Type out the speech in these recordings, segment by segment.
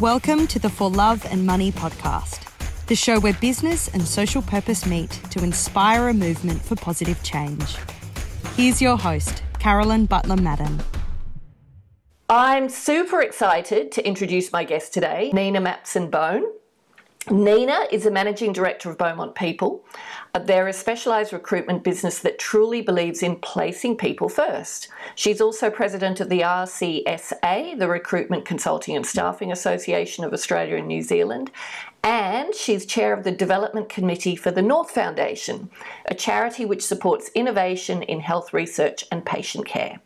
Welcome to the For Love and Money podcast, the show where business and social purpose meet to inspire a movement for positive change. Here's your host, Carolyn Butler Madden. I'm super excited to introduce my guest today, Nina Mapson Bone. Nina is the managing director of Beaumont People. They're a specialised recruitment business that truly believes in placing people first. She's also president of the RCSA, the Recruitment Consulting and Staffing Association of Australia and New Zealand, and she's chair of the development committee for the North Foundation, a charity which supports innovation in health research and patient care.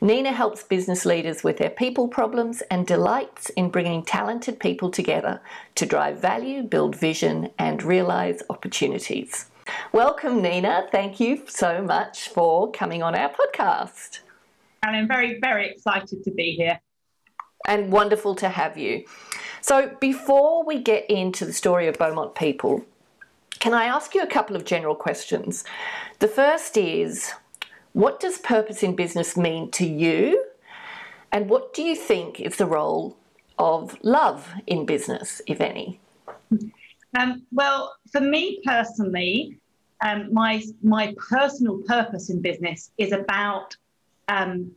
Nina helps business leaders with their people problems and delights in bringing talented people together to drive value, build vision, and realise opportunities. Welcome, Nina. Thank you so much for coming on our podcast. And I'm very, very excited to be here. And wonderful to have you. So, before we get into the story of Beaumont people, can I ask you a couple of general questions? The first is what does purpose in business mean to you? And what do you think is the role of love in business, if any? Hmm. Um, well, for me personally, um, my my personal purpose in business is about um,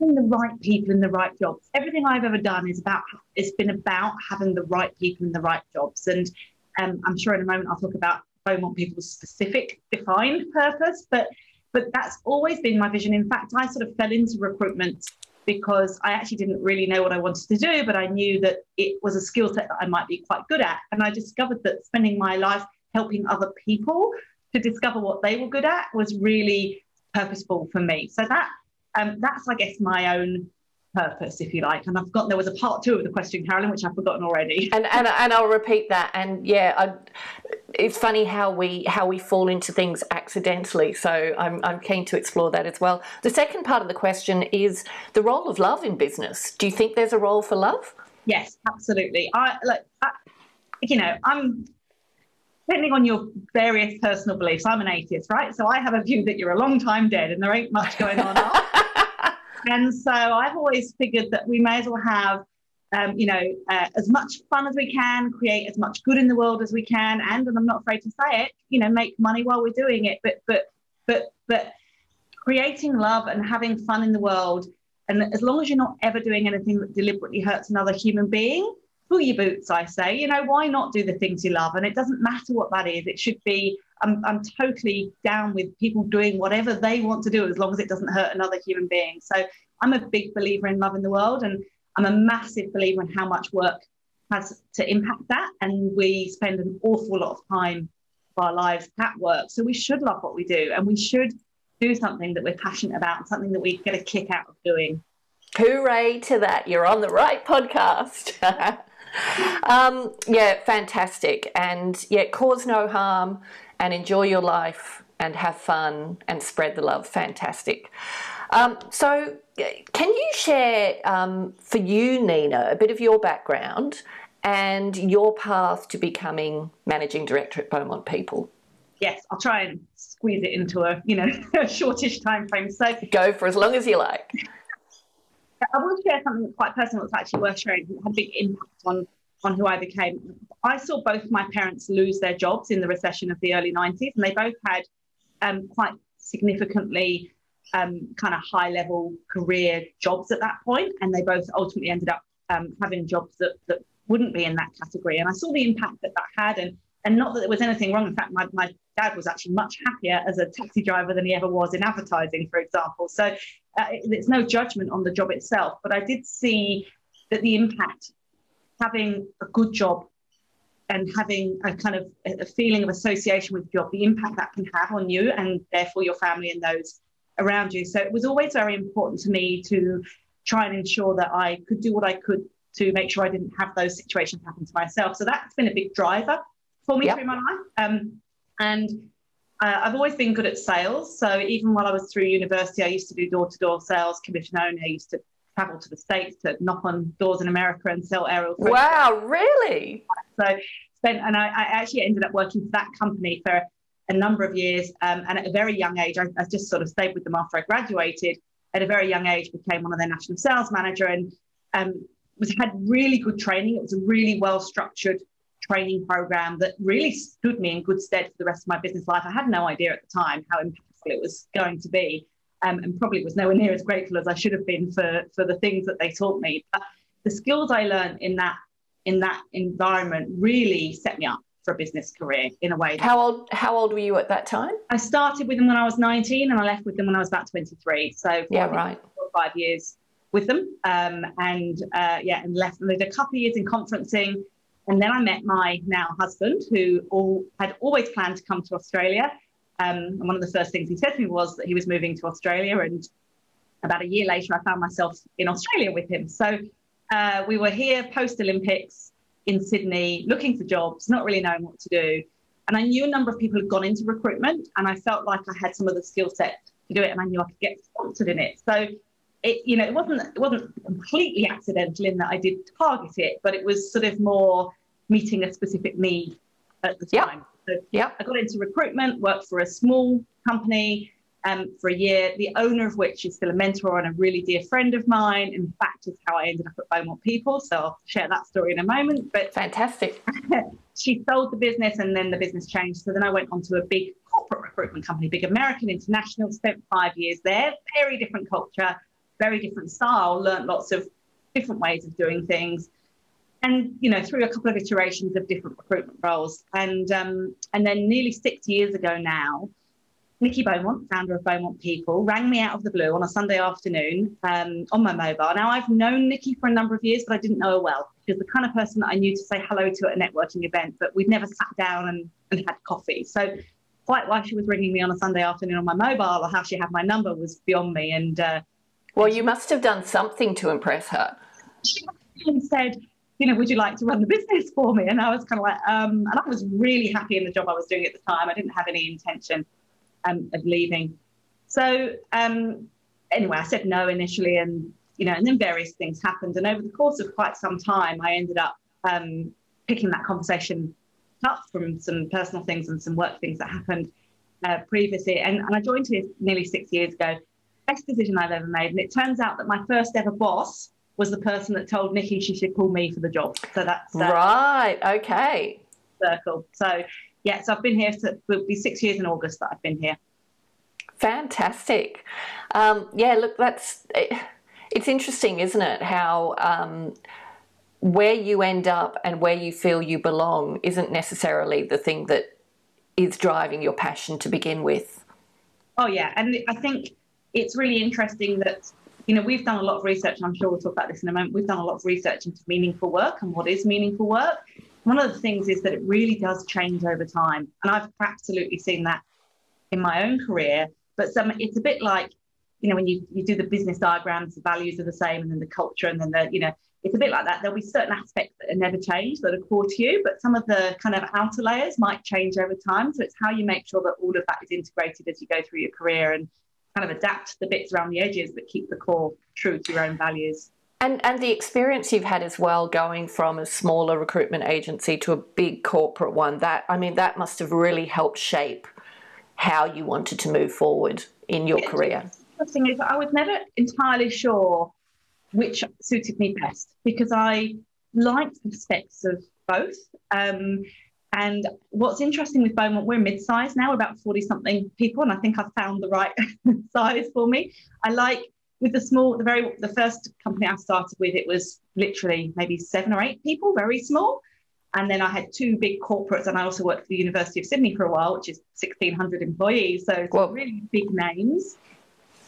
the right people in the right jobs. Everything I've ever done is about it's been about having the right people in the right jobs, and um, I'm sure in a moment I'll talk about Beaumont People's specific defined purpose, but but that's always been my vision. In fact, I sort of fell into recruitment because I actually didn't really know what I wanted to do, but I knew that it was a skill set that I might be quite good at. And I discovered that spending my life helping other people to discover what they were good at was really purposeful for me. So that um, that's, I guess, my own purpose, if you like. And I've forgotten there was a part two of the question, Carolyn, which I've forgotten already. And and, and I'll repeat that. And yeah, I, it's funny how we how we fall into things accidentally. So I'm I'm keen to explore that as well. The second part of the question is the role of love in business. Do you think there's a role for love? Yes, absolutely. I like, I, you know, I'm depending on your various personal beliefs. I'm an atheist, right? So I have a view that you're a long time dead and there ain't much going on. And so I've always figured that we may as well have, um, you know, uh, as much fun as we can, create as much good in the world as we can, and, and I'm not afraid to say it, you know, make money while we're doing it. But but but but creating love and having fun in the world, and as long as you're not ever doing anything that deliberately hurts another human being, pull your boots, I say. You know, why not do the things you love? And it doesn't matter what that is. It should be I'm, I'm totally down with people doing whatever they want to do as long as it doesn't hurt another human being. So I'm a big believer in love in the world and I'm a massive believer in how much work has to impact that. And we spend an awful lot of time of our lives at work. So we should love what we do and we should do something that we're passionate about, something that we get a kick out of doing. Hooray to that. You're on the right podcast. um, yeah, fantastic. And yeah, cause no harm and enjoy your life and have fun and spread the love. Fantastic. Um, so, can you share um, for you, Nina, a bit of your background and your path to becoming managing director at Beaumont People? Yes, I'll try and squeeze it into a you know a shortish time frame. So go for as long as you like. I will share something quite personal that's actually worth sharing. It had a big impact on on who I became. I saw both my parents lose their jobs in the recession of the early 90s, and they both had um, quite significantly um, kind of high level career jobs at that point, and they both ultimately ended up um, having jobs that, that wouldn't be in that category. And I saw the impact that that had, and and not that there was anything wrong. In fact, my, my dad was actually much happier as a taxi driver than he ever was in advertising, for example. So uh, it's no judgment on the job itself, but I did see that the impact having a good job and having a kind of a feeling of association with the job, the impact that can have on you and therefore your family and those around you. So it was always very important to me to try and ensure that I could do what I could to make sure I didn't have those situations happen to myself. So that's been a big driver for me yep. through my life. Um, and uh, I've always been good at sales. So even while I was through university, I used to do door to door sales, commission only. I used to travel to the States to knock on doors in America and sell aerial. Wow, really? So spent, and I, I, actually ended up working for that company for a number of years. Um, and at a very young age, I, I, just sort of stayed with them after I graduated. At a very young age, became one of their national sales manager, and um, was had really good training. It was a really well structured training program that really stood me in good stead for the rest of my business life. I had no idea at the time how impactful it was going to be, um, and probably was nowhere near as grateful as I should have been for for the things that they taught me. But the skills I learned in that in that environment really set me up for a business career in a way. How old How old were you at that time? I started with them when I was 19, and I left with them when I was about 23. So yeah, right, four or five years with them, um, and uh, yeah, and left. And did a couple of years in conferencing, and then I met my now husband, who all had always planned to come to Australia. Um, and one of the first things he said to me was that he was moving to Australia, and about a year later, I found myself in Australia with him. So uh, we were here post Olympics in Sydney looking for jobs, not really knowing what to do. And I knew a number of people had gone into recruitment, and I felt like I had some of the skill set to do it, and I knew I could get sponsored in it. So, it you know, it wasn't it wasn't completely accidental in that I did target it, but it was sort of more meeting a specific need at the time. Yep. So yep. I got into recruitment, worked for a small company, um, for a year, the owner of which is still a mentor and a really dear friend of mine. In fact, is how I ended up at Beaumont People. So I'll share that story in a moment. But fantastic. she sold the business and then the business changed. So then I went on to a big corporate recruitment company, big American international, spent five years there, very different culture, very different style, learned lots of different ways of doing things. And you know, through a couple of iterations of different recruitment roles, and um, and then nearly six years ago now, Nikki Beaumont, founder of Beaumont People, rang me out of the blue on a Sunday afternoon um, on my mobile. Now, I've known Nikki for a number of years, but I didn't know her well. She was the kind of person that I knew to say hello to at a networking event, but we'd never sat down and, and had coffee. So, quite why she was ringing me on a Sunday afternoon on my mobile or how she had my number was beyond me. And uh, well, you must have done something to impress her. She said, you know, would you like to run the business for me? And I was kind of like, um, and I was really happy in the job I was doing at the time. I didn't have any intention um, of leaving. So um, anyway, I said no initially, and you know, and then various things happened. And over the course of quite some time, I ended up um, picking that conversation up from some personal things and some work things that happened uh, previously. And, and I joined here nearly six years ago. Best decision I've ever made. And it turns out that my first ever boss was the person that told Nikki she should call me for the job. So that's uh, right. Okay. Circle. So yeah, so I've been here, so it'll be six years in August that I've been here. Fantastic. Um, yeah, look, that's it's interesting, isn't it? How um, where you end up and where you feel you belong isn't necessarily the thing that is driving your passion to begin with. Oh yeah, and I think it's really interesting that you know we've done a lot of research. And I'm sure we'll talk about this in a moment. We've done a lot of research into meaningful work and what is meaningful work, one of the things is that it really does change over time. And I've absolutely seen that in my own career. But some, it's a bit like, you know, when you, you do the business diagrams, the values are the same, and then the culture, and then the, you know, it's a bit like that. There'll be certain aspects that are never changed that are core to you, but some of the kind of outer layers might change over time. So it's how you make sure that all of that is integrated as you go through your career and kind of adapt the bits around the edges that keep the core true to your own values. And, and the experience you've had as well going from a smaller recruitment agency to a big corporate one, that I mean, that must have really helped shape how you wanted to move forward in your career. Interesting is I was never entirely sure which suited me best because I liked aspects of both. Um, and what's interesting with Beaumont, we're mid-sized now, we're about 40 something people, and I think I've found the right size for me. I like with the small, the very, the first company I started with, it was literally maybe seven or eight people, very small. And then I had two big corporates, and I also worked for the University of Sydney for a while, which is 1,600 employees. So well, really big names.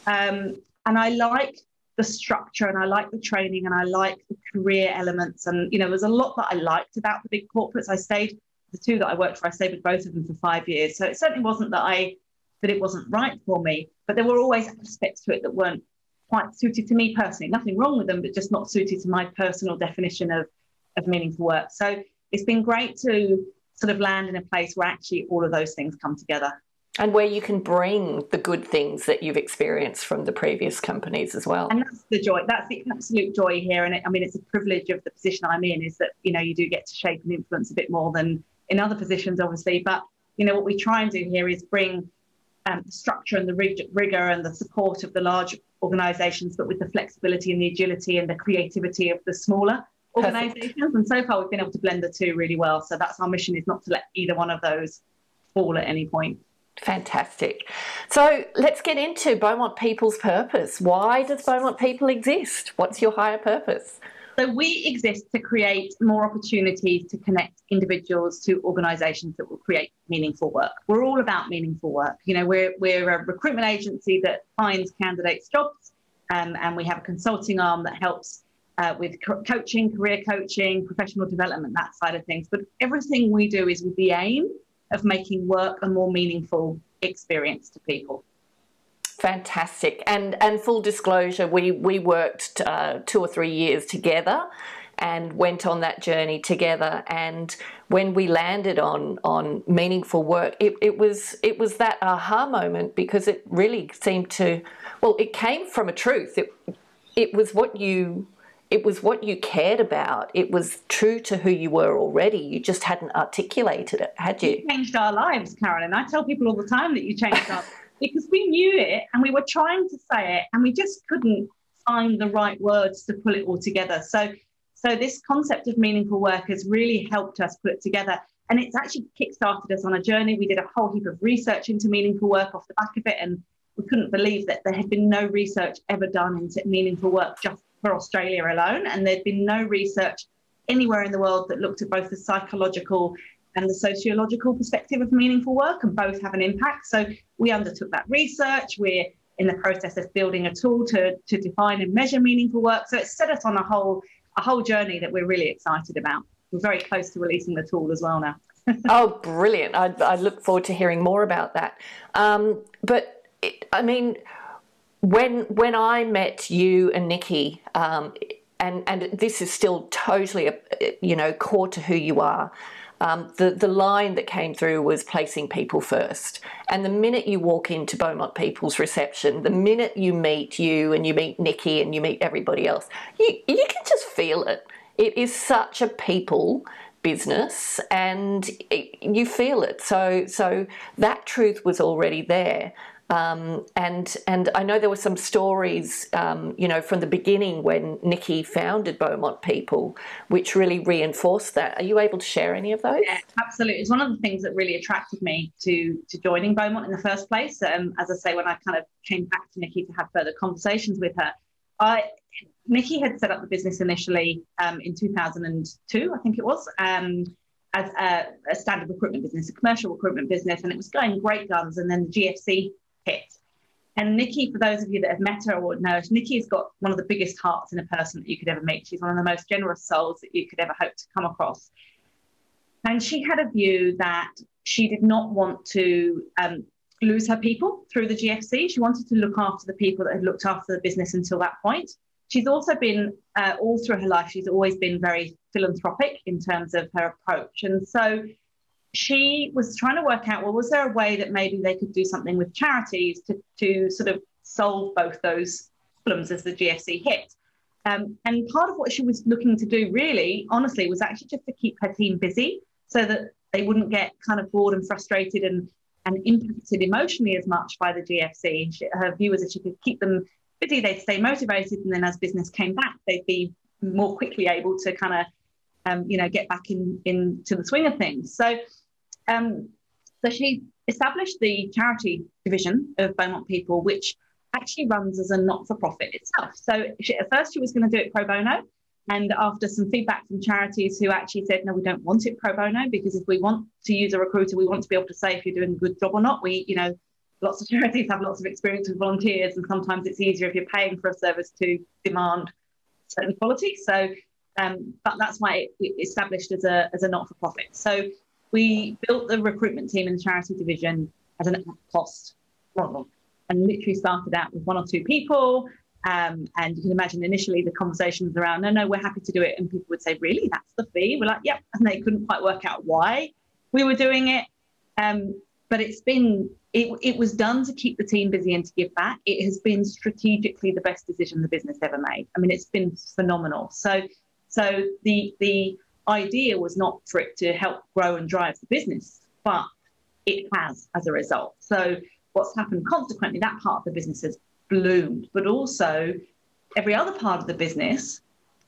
Um, and I like the structure and I like the training and I like the career elements. And, you know, there's a lot that I liked about the big corporates. I stayed, the two that I worked for, I stayed with both of them for five years. So it certainly wasn't that I, that it wasn't right for me, but there were always aspects to it that weren't quite suited to me personally. Nothing wrong with them, but just not suited to my personal definition of, of meaningful work. So it's been great to sort of land in a place where actually all of those things come together. And where you can bring the good things that you've experienced from the previous companies as well. And that's the joy. That's the absolute joy here. And it, I mean, it's a privilege of the position I'm in is that, you know, you do get to shape and influence a bit more than in other positions, obviously. But, you know, what we try and do here is bring um, the structure and the rig- rigor and the support of the large organisations, but with the flexibility and the agility and the creativity of the smaller organisations. And so far, we've been able to blend the two really well. So that's our mission: is not to let either one of those fall at any point. Fantastic. So let's get into Beaumont People's purpose. Why does Beaumont People exist? What's your higher purpose? So we exist to create more opportunities to connect individuals to organisations that will create meaningful work. We're all about meaningful work. You know, we're, we're a recruitment agency that finds candidates jobs, um, and we have a consulting arm that helps uh, with co- coaching, career coaching, professional development, that side of things. But everything we do is with the aim of making work a more meaningful experience to people. Fantastic. And and full disclosure, we we worked uh, two or three years together and went on that journey together and when we landed on on meaningful work it, it was it was that aha moment because it really seemed to well it came from a truth it it was what you it was what you cared about. It was true to who you were already. You just hadn't articulated it, had you? You changed our lives, Carolyn. I tell people all the time that you changed our because we knew it and we were trying to say it and we just couldn't find the right words to pull it all together. So so this concept of meaningful work has really helped us put it together. And it's actually kickstarted us on a journey. We did a whole heap of research into meaningful work off the back of it. And we couldn't believe that there had been no research ever done into meaningful work just for Australia alone. And there'd been no research anywhere in the world that looked at both the psychological and the sociological perspective of meaningful work, and both have an impact. So we undertook that research. We're in the process of building a tool to, to define and measure meaningful work. So it's set us on a whole a whole journey that we're really excited about. We're very close to releasing the tool as well now. oh, brilliant! I, I, look forward to hearing more about that. Um, but it, I mean, when when I met you and Nikki, um, and and this is still totally you know core to who you are. Um, the the line that came through was placing people first. And the minute you walk into Beaumont People's reception, the minute you meet you and you meet Nikki and you meet everybody else, you you can just feel it. It is such a people business and it, you feel it so so that truth was already there um, and and I know there were some stories, um, you know, from the beginning when Nikki founded Beaumont People, which really reinforced that. Are you able to share any of those? Yeah, absolutely. It's one of the things that really attracted me to to joining Beaumont in the first place. Um, as I say, when I kind of came back to Nikki to have further conversations with her, I Nikki had set up the business initially um, in 2002, I think it was. Um, as a, a standard recruitment business, a commercial recruitment business, and it was going great guns. And then the GFC hit. And Nikki, for those of you that have met her or know, her, Nikki has got one of the biggest hearts in a person that you could ever meet. She's one of the most generous souls that you could ever hope to come across. And she had a view that she did not want to um, lose her people through the GFC. She wanted to look after the people that had looked after the business until that point. She's also been, uh, all through her life, she's always been very philanthropic in terms of her approach. And so she was trying to work out well, was there a way that maybe they could do something with charities to, to sort of solve both those problems as the GFC hit? Um, and part of what she was looking to do, really, honestly, was actually just to keep her team busy so that they wouldn't get kind of bored and frustrated and, and impacted emotionally as much by the GFC. She, her view was that she could keep them busy, they'd stay motivated, and then as business came back, they'd be more quickly able to kind of, um, you know, get back in into the swing of things. So um, so she established the charity division of Beaumont People, which actually runs as a not-for-profit itself. So she, at first she was going to do it pro bono, and after some feedback from charities who actually said, no, we don't want it pro bono because if we want to use a recruiter, we want to be able to say if you're doing a good job or not. We, you know, lots of charities have lots of experience with volunteers, and sometimes it's easier if you're paying for a service to demand certain quality. So, um, but that's why it established as a as a not for profit. So we built the recruitment team in the charity division as an cost model and literally started out with one or two people. Um, and you can imagine initially the conversations around, no, no, we're happy to do it. And people would say, really, that's the fee? We're like, yep. And they couldn't quite work out why we were doing it. Um, but it's been, it, it was done to keep the team busy and to give back. It has been strategically the best decision the business ever made. I mean, it's been phenomenal. So, so the, the, idea was not for it to help grow and drive the business, but it has as a result. So what's happened consequently, that part of the business has bloomed. But also, every other part of the business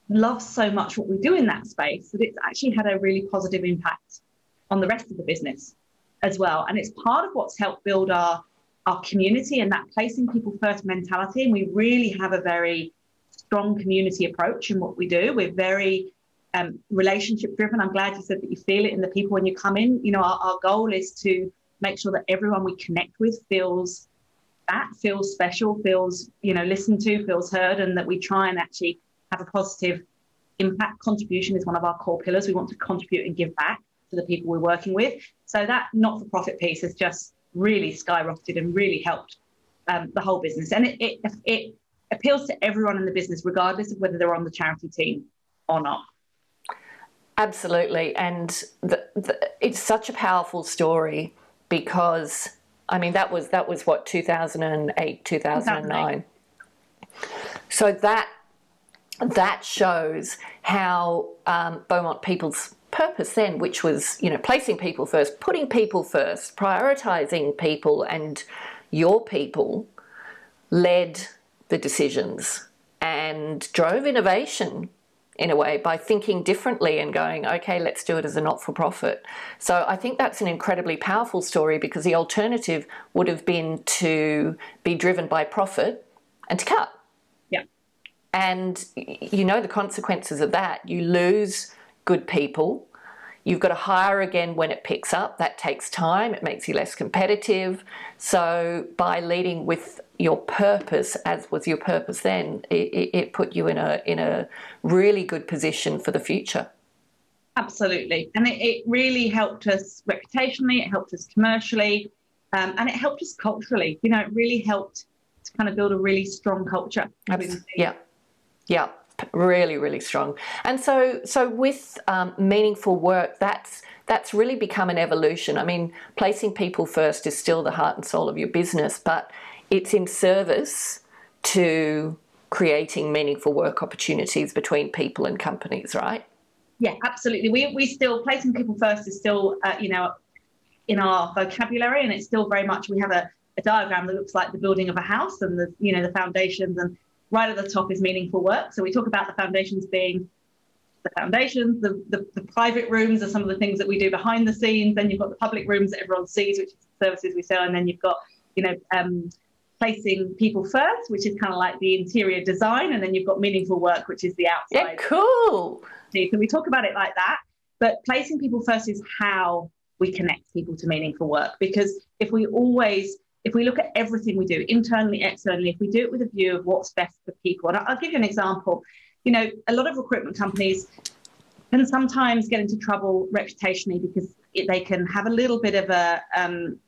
loves so much what we do in that space that it's actually had a really positive impact on the rest of the business as well. And it's part of what's helped build our our community and that placing people first mentality. And we really have a very strong community approach in what we do. We're very um, relationship driven. I'm glad you said that you feel it in the people when you come in. You know, our, our goal is to make sure that everyone we connect with feels that, feels special, feels, you know, listened to, feels heard, and that we try and actually have a positive impact. Contribution is one of our core pillars. We want to contribute and give back to the people we're working with. So that not for profit piece has just really skyrocketed and really helped um, the whole business. And it, it, it appeals to everyone in the business, regardless of whether they're on the charity team or not. Absolutely. And the, the, it's such a powerful story because, I mean, that was, that was what, 2008, 2009. 2008. So that, that shows how um, Beaumont People's purpose then, which was, you know, placing people first, putting people first, prioritizing people and your people, led the decisions and drove innovation in a way by thinking differently and going, okay, let's do it as a not for profit. So I think that's an incredibly powerful story because the alternative would have been to be driven by profit and to cut. Yeah. And you know the consequences of that. You lose good people. You've got to hire again when it picks up. That takes time. It makes you less competitive. So by leading with your purpose, as was your purpose then, it, it put you in a in a really good position for the future. Absolutely, and it, it really helped us reputationally. It helped us commercially, um, and it helped us culturally. You know, it really helped to kind of build a really strong culture. Absolutely. Yeah, yeah really really strong and so so with um, meaningful work that's that's really become an evolution i mean placing people first is still the heart and soul of your business but it's in service to creating meaningful work opportunities between people and companies right yeah absolutely we, we still placing people first is still uh, you know in our vocabulary and it's still very much we have a, a diagram that looks like the building of a house and the you know the foundations and right at the top is meaningful work. So we talk about the foundations being the foundations, the, the, the, private rooms are some of the things that we do behind the scenes. Then you've got the public rooms that everyone sees, which is the services we sell. And then you've got, you know, um, placing people first, which is kind of like the interior design. And then you've got meaningful work, which is the outside. Yeah, cool. So we talk about it like that. But placing people first is how we connect people to meaningful work. Because if we always if we look at everything we do, internally, externally, if we do it with a view of what's best for people, and I'll give you an example. You know, a lot of recruitment companies can sometimes get into trouble reputationally because it, they can have a little bit of a um,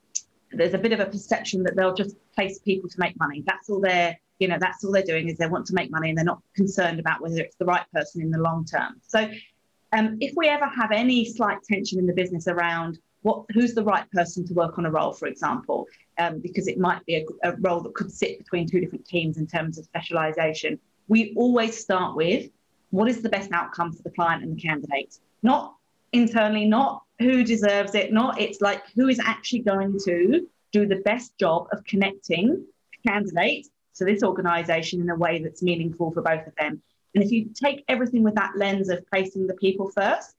there's a bit of a perception that they'll just place people to make money. That's all they're you know that's all they're doing is they want to make money and they're not concerned about whether it's the right person in the long term. So um, if we ever have any slight tension in the business around what who's the right person to work on a role, for example, um, because it might be a, a, role that could sit between two different teams in terms of specialization. We always start with what is the best outcome for the client and the candidate, not internally, not who deserves it, not it's like who is actually going to do the best job of connecting candidate to this organization in a way that's meaningful for both of them. And if you take everything with that lens of placing the people first,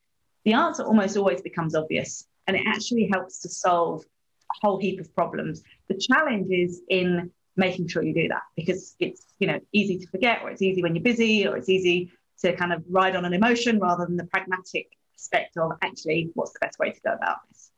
the answer almost always becomes obvious and it actually helps to solve a whole heap of problems. The challenge is in making sure you do that because it's you know easy to forget or it's easy when you're busy or it's easy to kind of ride on an emotion rather than the pragmatic of actually what's the best way to go about this.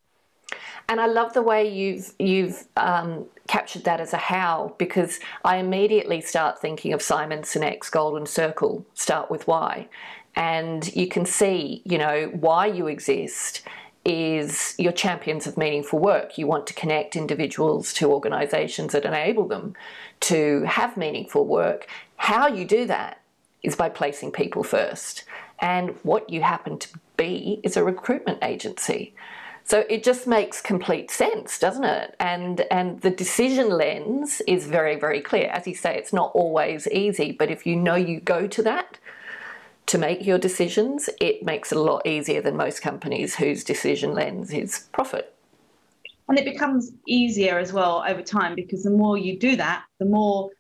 And I love the way you've you've um, captured that as a how because I immediately start thinking of Simon Sinek's Golden Circle. Start with why, and you can see you know why you exist is your champions of meaningful work. You want to connect individuals to organisations that enable them to have meaningful work. How you do that is by placing people first. And what you happen to be is a recruitment agency. So it just makes complete sense, doesn't it? And and the decision lens is very, very clear. As you say, it's not always easy, but if you know you go to that, to make your decisions, it makes it a lot easier than most companies whose decision lens is profit. And it becomes easier as well over time because the more you do that, the more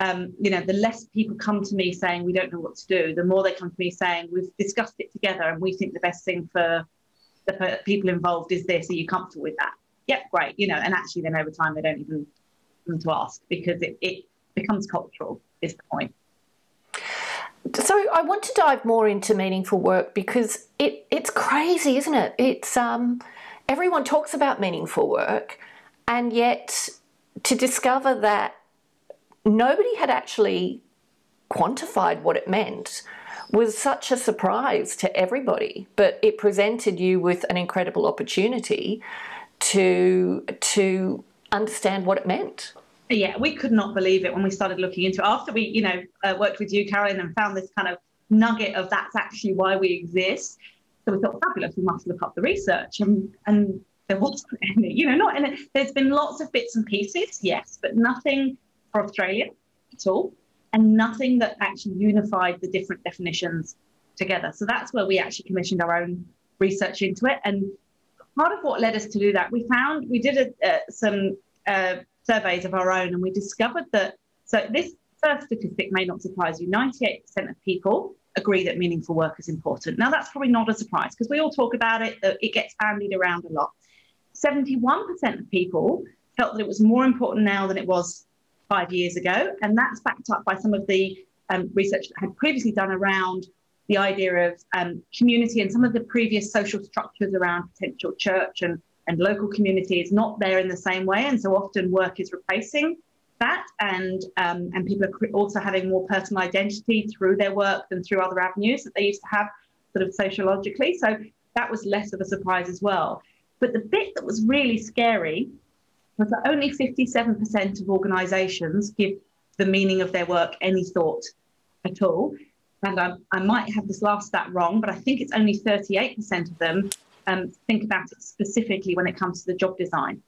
um, you know, the less people come to me saying we don't know what to do, the more they come to me saying we've discussed it together and we think the best thing for the people involved is this. Are you comfortable with that? Yep, great. You know, and actually, then over time they don't even come to ask because it, it becomes cultural. Is the point. So I want to dive more into meaningful work because it, it's crazy, isn't it? It's um, everyone talks about meaningful work, and yet to discover that nobody had actually quantified what it meant was such a surprise to everybody. But it presented you with an incredible opportunity to to understand what it meant. Yeah, we could not believe it when we started looking into it. After we, you know, uh, worked with you, Carolyn, and found this kind of nugget of that's actually why we exist. So we thought, fabulous, we must look up the research. And, and there wasn't any, you know, not and. There's been lots of bits and pieces, yes, but nothing for Australia at all, and nothing that actually unified the different definitions together. So that's where we actually commissioned our own research into it. And part of what led us to do that, we found we did a, uh, some uh, surveys of our own, and we discovered that. So this first statistic may not surprise you: 98% of people agree that meaningful work is important. Now that's probably not a surprise because we all talk about it. It gets bandied around a lot. 71% of people felt that it was more important now than it was five years ago, and that's backed up by some of the um, research that had previously done around the idea of um, community and some of the previous social structures around potential church and, and local community is not there in the same way. And so often work is replacing that. And, um, and people are also having more personal identity through their work than through other avenues that they used to have sort of sociologically. So that was less of a surprise as well. But the bit that was really scary that only 57% of organisations give the meaning of their work any thought at all. And I, I, might have this last stat wrong, but I think it's only 38% of them um, think about it specifically when it comes to the job design.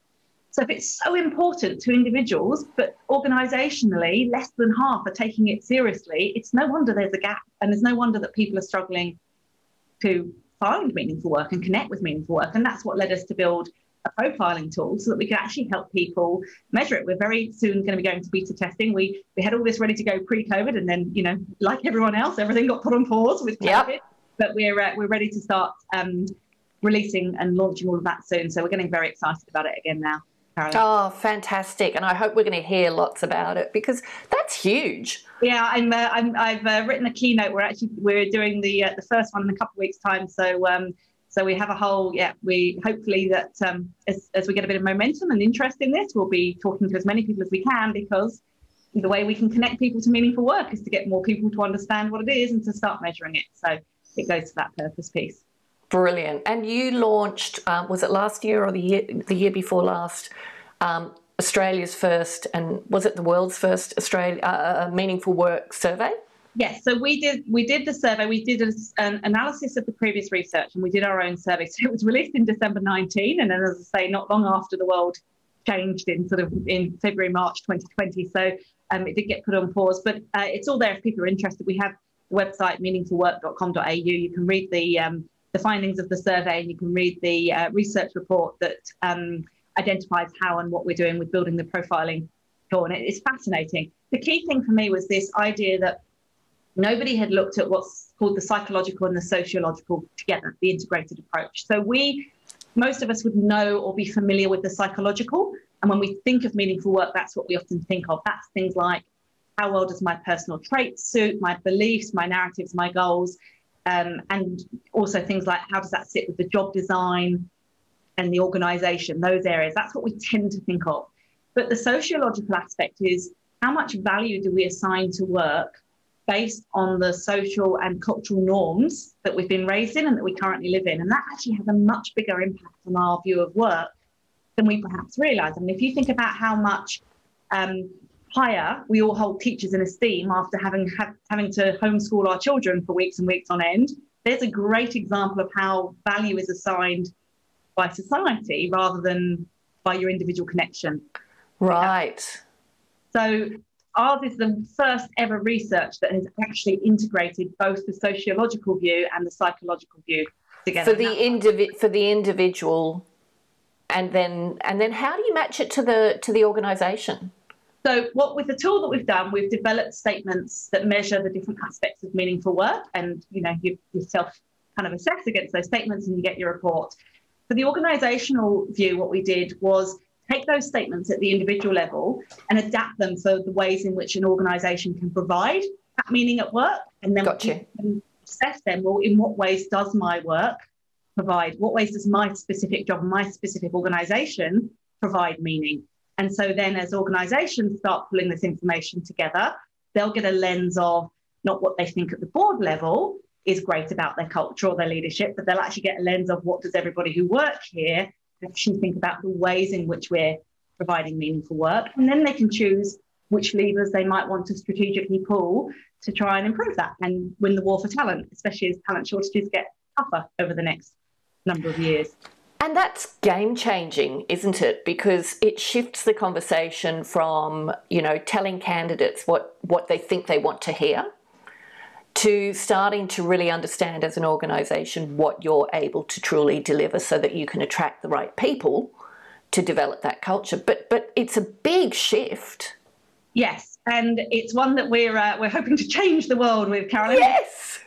So if it's so important to individuals, but organisationally less than half are taking it seriously, it's no wonder there's a gap, and there's no wonder that people are struggling to find meaningful work and connect with meaningful work. And that's what led us to build profiling tool so that we can actually help people measure it. We're very soon going to be going to beta testing. We we had all this ready to go pre-COVID, and then you know, like everyone else, everything got put on pause with COVID. Yep. But we're uh, we're ready to start um, releasing and launching all of that soon. So we're getting very excited about it again now. Oh, fantastic! And I hope we're going to hear lots about it because that's huge. Yeah, I'm. Uh, I'm I've uh, written a keynote. We're actually we're doing the uh, the first one in a couple of weeks' time. So um, so we have a whole, yeah, we hopefully that um, as, as we get a bit of momentum and interest in this, we'll be talking to as many people as we can because the way we can connect people to meaningful work is to get more people to understand what it is and to start measuring it. So it goes to that purpose piece. Brilliant. And you launched, um, was it last year or the year, the year before last, um, Australia's first, and was it the world's first Australia uh, uh meaningful work survey? Yes, so we did we did the survey. We did an analysis of the previous research, and we did our own survey. So it was released in December 19, and then, as I say, not long after the world changed in sort of in February March 2020. So um, it did get put on pause, but uh, it's all there if people are interested. We have the website meaningfulwork.com.au. You can read the um, the findings of the survey, and you can read the uh, research report that um, identifies how and what we're doing with building the profiling tool. And it's fascinating. The key thing for me was this idea that nobody had looked at what's called the psychological and the sociological together, the integrated approach. So we, most of us would know or be familiar with the psychological. And when we think of meaningful work, that's what we often think of. That's things like how well does my personal traits suit my beliefs, my narratives, my goals, um, and also things like how does that sit with the job design and the organization, those areas. That's what we tend to think of. But the sociological aspect is how much value do we assign to work based on the social and cultural norms that we've been raised in and that we currently live in. And that actually has a much bigger impact on our view of work than we perhaps realize. I mean, if you think about how much um, higher we all hold teachers in esteem after having having to homeschool our children for weeks and weeks on end, there's a great example of how value is assigned by society rather than by your individual connection. Right. So ours is the first ever research that has actually integrated both the sociological view and the psychological view together. For the indivi- for the individual, and then and then how do you match it to the to the organisation? So, what with the tool that we've done, we've developed statements that measure the different aspects of meaningful work, and you know, you yourself kind of assess against those statements, and you get your report. For the organisational view, what we did was take those statements at the individual level and adapt them for the ways in which an organisation can provide that meaning at work, and then gotcha. assess them. Well, in what ways does my work provide? What ways does my specific job, my specific organisation provide meaning? And so then, as organisations start pulling this information together, they'll get a lens of not what they think at the board level is great about their culture or their leadership, but they'll actually get a lens of what does everybody who work here actually think about the ways in which we're providing meaningful work. And then they can choose which levers they might want to strategically pull to try and improve that and win the war for talent, especially as talent shortages get tougher over the next number of years. And that's game changing, isn't it? Because it shifts the conversation from, you know, telling candidates what, what they think they want to hear to starting to really understand as an organisation what you're able to truly deliver so that you can attract the right people to develop that culture. But but it's a big shift. Yes, and it's one that we're uh, we're hoping to change the world with, Carolyn. Yes,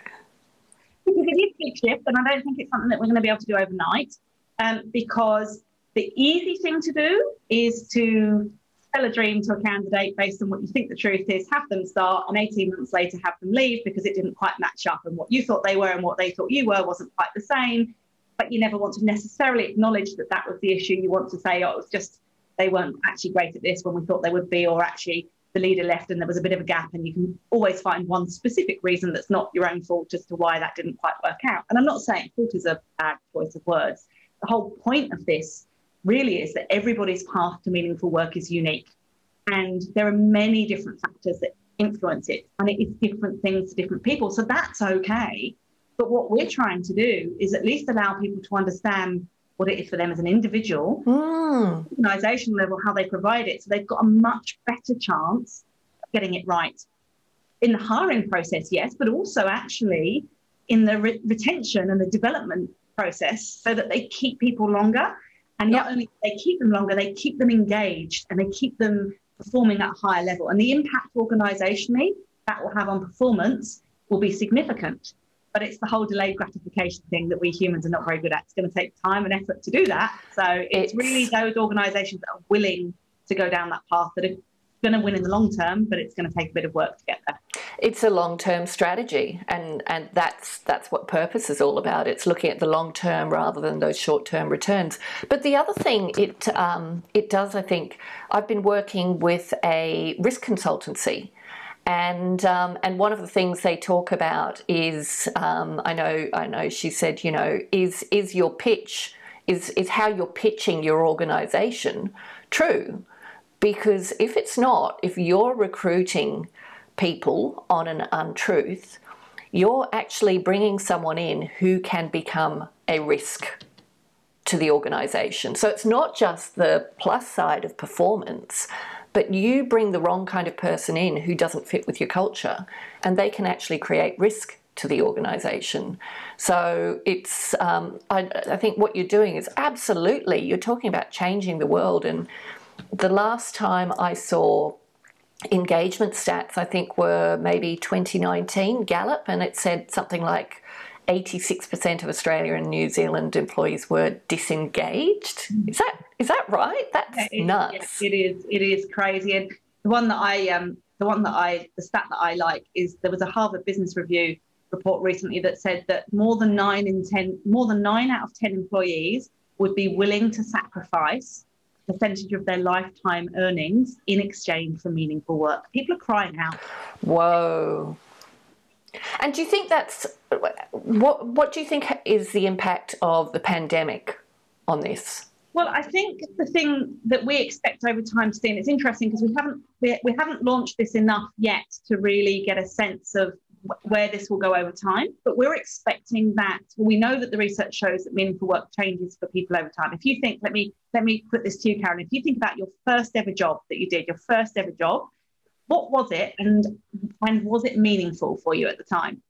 because it is a big shift, and I don't think it's something that we're going to be able to do overnight. Um, because the easy thing to do is to sell a dream to a candidate based on what you think the truth is, have them start, and 18 months later have them leave because it didn't quite match up, and what you thought they were and what they thought you were wasn't quite the same. But you never want to necessarily acknowledge that that was the issue. You want to say, oh, it was just they weren't actually great at this when we thought they would be, or actually the leader left and there was a bit of a gap, and you can always find one specific reason that's not your own fault as to why that didn't quite work out. And I'm not saying fault is a bad choice of words. The whole point of this really is that everybody's path to meaningful work is unique. And there are many different factors that influence it, and it is different things to different people. So that's okay. But what we're trying to do is at least allow people to understand what it is for them as an individual, mm. organisation level, how they provide it. So they've got a much better chance of getting it right. In the hiring process, yes, but also actually in the re- retention and the development process so that they keep people longer. And not only they keep them longer, they keep them engaged and they keep them performing at a higher level. And the impact organisationally that will have on performance will be significant. But it's the whole delayed gratification thing that we humans are not very good at. It's going to take time and effort to do that. So it's, it's really those organisations that are willing to go down that path that are going to win in the long term, but it's going to take a bit of work to get there. It's a long-term strategy, and and that's that's what purpose is all about. It's looking at the long term rather than those short-term returns. But the other thing it um, it does, I think, I've been working with a risk consultancy. And um, and one of the things they talk about is um, I know I know she said you know is is your pitch is is how you're pitching your organisation true because if it's not, if you're recruiting people on an untruth, you're actually bringing someone in who can become a risk to the organisation. So it's not just the plus side of performance, but you bring the wrong kind of person in who doesn't fit with your culture, and they can actually create risk to the organisation. So it's, um, I, I think what you're doing is absolutely, you're talking about changing the world and the last time I saw engagement stats, I think, were maybe 2019 Gallup, and it said something like 86% of Australia and New Zealand employees were disengaged. Is that is that right? That's it, nuts. Yes, it is. It is crazy. And the one that I um the one that I the stat that I like is there was a Harvard Business Review report recently that said that more than nine in ten more than nine out of ten employees would be willing to sacrifice percentage of their lifetime earnings in exchange for meaningful work. People are crying out. Whoa. And do you think that's what? What do you think is the impact of the pandemic on this? Well, I think the thing that we expect over time to see, and it's interesting because we haven't we, we haven't launched this enough yet to really get a sense of where this will go over time. But we're expecting that well, we know that the research shows that meaningful work changes for people over time. If you think, let me let me put this to you, Karen. If you think about your first ever job that you did, your first ever job, what was it, and and was it meaningful for you at the time?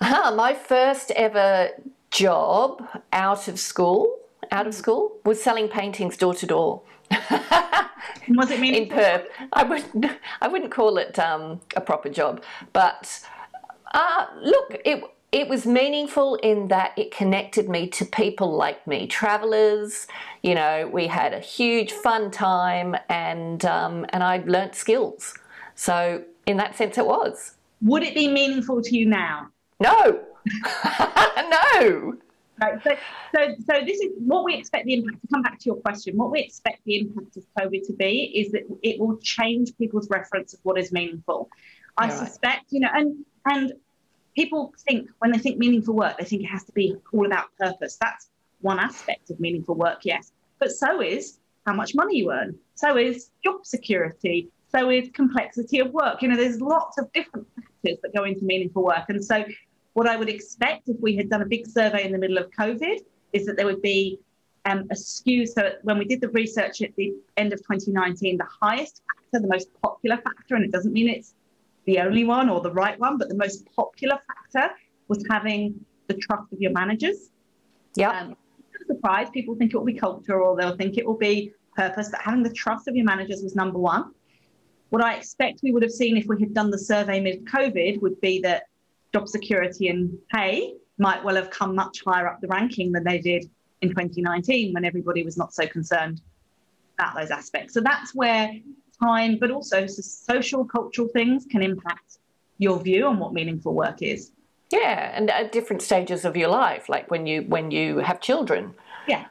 Uh, my first ever job out of school, out of school, was selling paintings door to door. Was it meaningful? In Perth, I wouldn't. I wouldn't call it um, a proper job, but uh, look, it it was meaningful in that it connected me to people like me, travelers. You know, we had a huge fun time, and um, and I learnt skills. So in that sense, it was. Would it be meaningful to you now? No, no. Right. So, so, so this is what we expect the impact to come back to your question. What we expect the impact of COVID to be is that it will change people's reference of what is meaningful. I right. suspect, you know, and and people think when they think meaningful work, they think it has to be all about purpose. That's one aspect of meaningful work, yes. But so is how much money you earn. So is job security. So is complexity of work. You know, there's lots of different factors that go into meaningful work. And so what I would expect if we had done a big survey in the middle of COVID is that there would be um, a skew. So when we did the research at the end of 2019, the highest factor, the most popular factor, and it doesn't mean it's the only one or the right one, but the most popular factor was having the trust of your managers. Yeah. Um, surprise. People think it will be culture or they'll think it will be purpose, but having the trust of your managers was number one. What I expect we would have seen if we had done the survey mid COVID would be that job security and pay might well have come much higher up the ranking than they did in 2019 when everybody was not so concerned about those aspects. So that's where time, but also social, cultural things can impact your view on what meaningful work is. Yeah, and at different stages of your life, like when you when you have children. Yeah.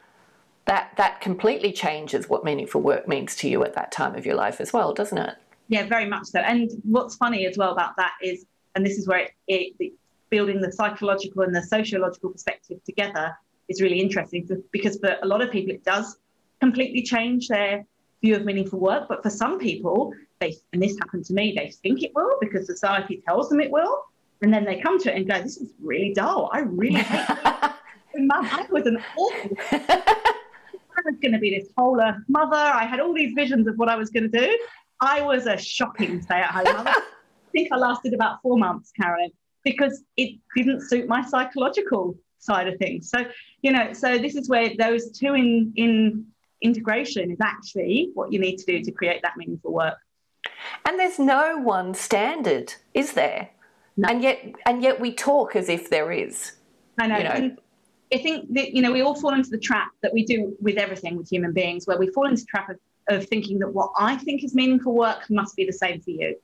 That that completely changes what meaningful work means to you at that time of your life as well, doesn't it? Yeah, very much so. And what's funny as well about that is, and this is where it, it building the psychological and the sociological perspective together is really interesting because for a lot of people it does completely change their view of meaningful work. But for some people, they, and this happened to me, they think it will because society tells them it will. And then they come to it and go, this is really dull. I really hate Mum, I was an awful. I was going to be this whole earth mother. I had all these visions of what I was going to do. I was a shocking stay at home mother. I think I lasted about four months, Karen, because it didn't suit my psychological side of things. So, you know, so this is where those two in in integration is actually what you need to do to create that meaningful work. And there's no one standard, is there? No. And yet, and yet we talk as if there is. I know. You know? I think that you know we all fall into the trap that we do with everything with human beings, where we fall into the trap of, of thinking that what I think is meaningful work must be the same for you,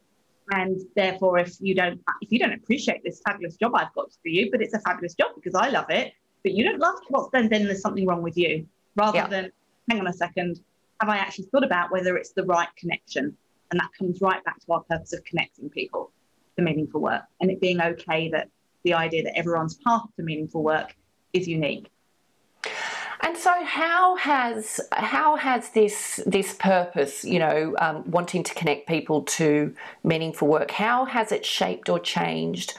and therefore, if you don't if you don't appreciate this fabulous job I've got for you, but it's a fabulous job because I love it, but you don't love it, well, then then there's something wrong with you, rather yeah. than hang on a second, have I actually thought about whether it's the right connection? And that comes right back to our purpose of connecting people to meaningful work and it being okay that the idea that everyone's path to meaningful work is unique. And so, how has how has this this purpose, you know, um, wanting to connect people to meaningful work, how has it shaped or changed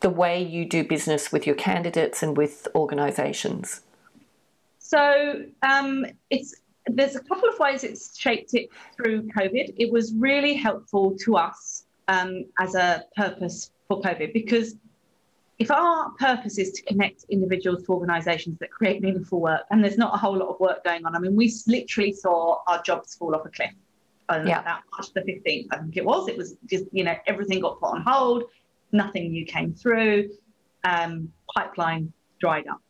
the way you do business with your candidates and with organisations? So um, it's there's a couple of ways it's shaped it through COVID. It was really helpful to us um, as a purpose for COVID because if our purpose is to connect individuals to organisations that create meaningful work, and there's not a whole lot of work going on, I mean, we literally saw our jobs fall off a cliff. On yeah. about March the 15th, I think it was. It was just, you know, everything got put on hold, nothing new came through, um, pipeline dried up.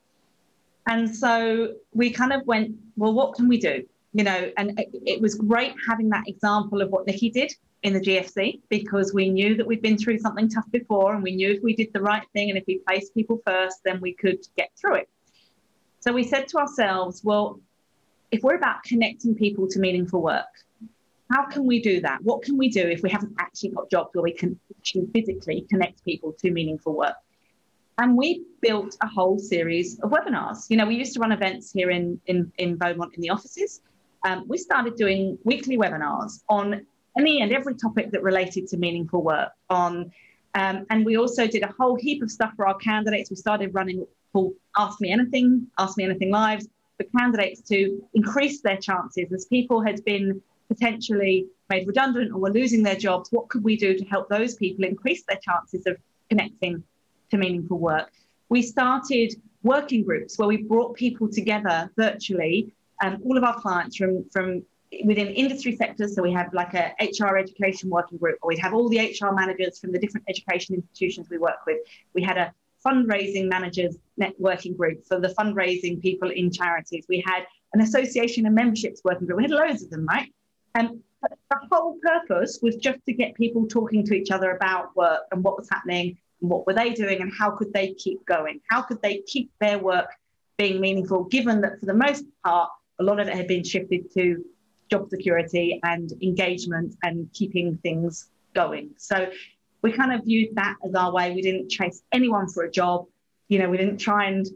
And so we kind of went, well, what can we do? You know, and it, was great having that example of what Nikki did in the GFC because we knew that we'd been through something tough before and we knew if we did the right thing and if we placed people first, then we could get through it. So we said to ourselves, well, if we're about connecting people to meaningful work, how can we do that? What can we do if we haven't actually got jobs where we can actually physically connect people to meaningful work? And we built a whole series of webinars. You know, we used to run events here in, in, in Beaumont in the offices. Um, we started doing weekly webinars on any and every topic that related to meaningful work. On, um, and we also did a whole heap of stuff for our candidates. We started running called Ask Me Anything, Ask Me Anything Lives for candidates to increase their chances as people had been potentially made redundant or were losing their jobs. What could we do to help those people increase their chances of connecting to meaningful work. We started working groups where we brought people together virtually, and all of our clients from, from within industry sectors. So we have like a HR education working group, or we'd have all the HR managers from the different education institutions we work with. We had a fundraising managers networking group for the fundraising people in charities. We had an association and memberships working group. We had loads of them, right? Um, and the whole purpose was just to get people talking to each other about work and what was happening and what were they doing and how could they keep going? How could they keep their work being meaningful, given that for the most part, a lot of it had been shifted to job security and engagement and keeping things going. So we kind of viewed that as our way. We didn't chase anyone for a job. You know, we didn't try and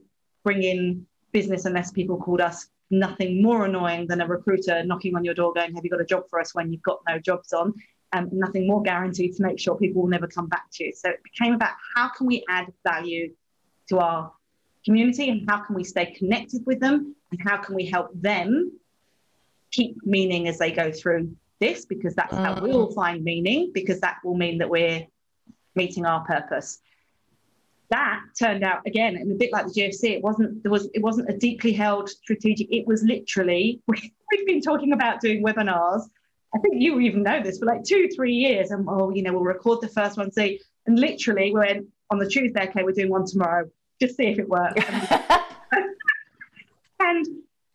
bring in business unless people called us nothing more annoying than a recruiter knocking on your door going, Have you got a job for us when you've got no jobs on? Um, nothing more guaranteed to make sure people will never come back to you. So it became about how can we add value to our community and how can we stay connected with them and how can we help them keep meaning as they go through this? Because that's mm. how we'll find meaning because that will mean that we're meeting our purpose. That turned out again and a bit like the GFC it wasn't there was it wasn't a deeply held strategic it was literally we, we've been talking about doing webinars. I think you even know this for like two three years and oh you know we'll record the first one see and literally we went on the Tuesday okay we're doing one tomorrow just see if it works and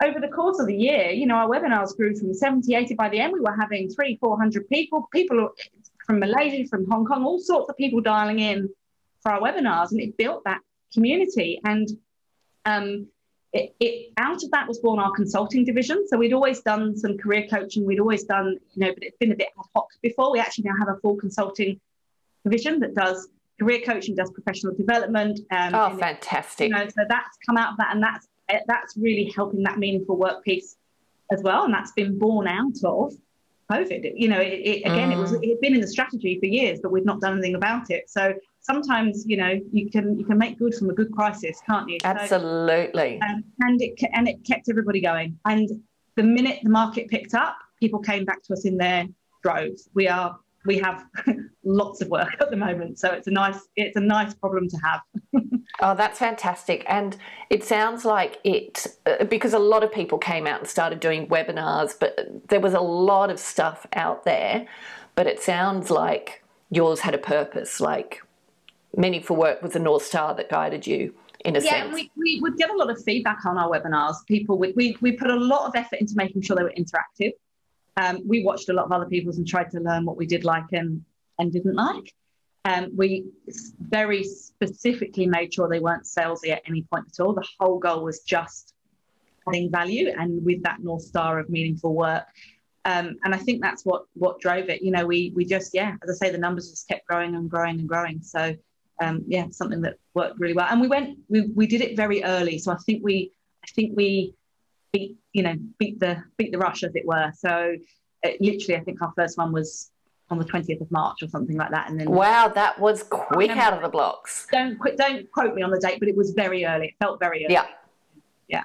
over the course of the year, you know, our webinars grew from 70, 80. By the end, we were having three, 400 people, people from Malaysia, from Hong Kong, all sorts of people dialing in for our webinars. And it built that community. And um, it, it, out of that was born our consulting division. So we'd always done some career coaching. We'd always done, you know, but it's been a bit ad hoc before. We actually now have a full consulting division that does career coaching, does professional development. Um, oh, fantastic! you know, so that's come out of that, and that's that's really helping that meaningful work piece as well, and that's been born out of COVID. You know, it, it, again, mm. it was mm. it had been in the strategy for years, but we've not done anything about it. So sometimes, you know, you can you can make good from a good crisis, can't you? Absolutely. So, um, and it and it kept everybody going. And the minute the market picked up, people came back to us in their droves. We are we have lots of work at the moment so it's a nice it's a nice problem to have oh that's fantastic and it sounds like it uh, because a lot of people came out and started doing webinars but there was a lot of stuff out there but it sounds like yours had a purpose like meaningful work was the north star that guided you in a yeah, sense. we, we would get a lot of feedback on our webinars. People, we, we, we put a lot of effort into making sure they were interactive. Um, we watched a lot of other people's and tried to learn what we did like and, and didn't like. Um, we very specifically made sure they weren't salesy at any point at all. The whole goal was just adding value and with that North Star of meaningful work. Um, and I think that's what what drove it. You know, we we just yeah, as I say, the numbers just kept growing and growing and growing. So um, yeah, something that worked really well. And we went we we did it very early. So I think we I think we beat you know beat the beat the rush as it were. So it, literally, I think our first one was on the 20th of March or something like that. And then wow, that was quick out of the blocks. Don't don't quote me on the date, but it was very early. It felt very early. Yeah, yeah,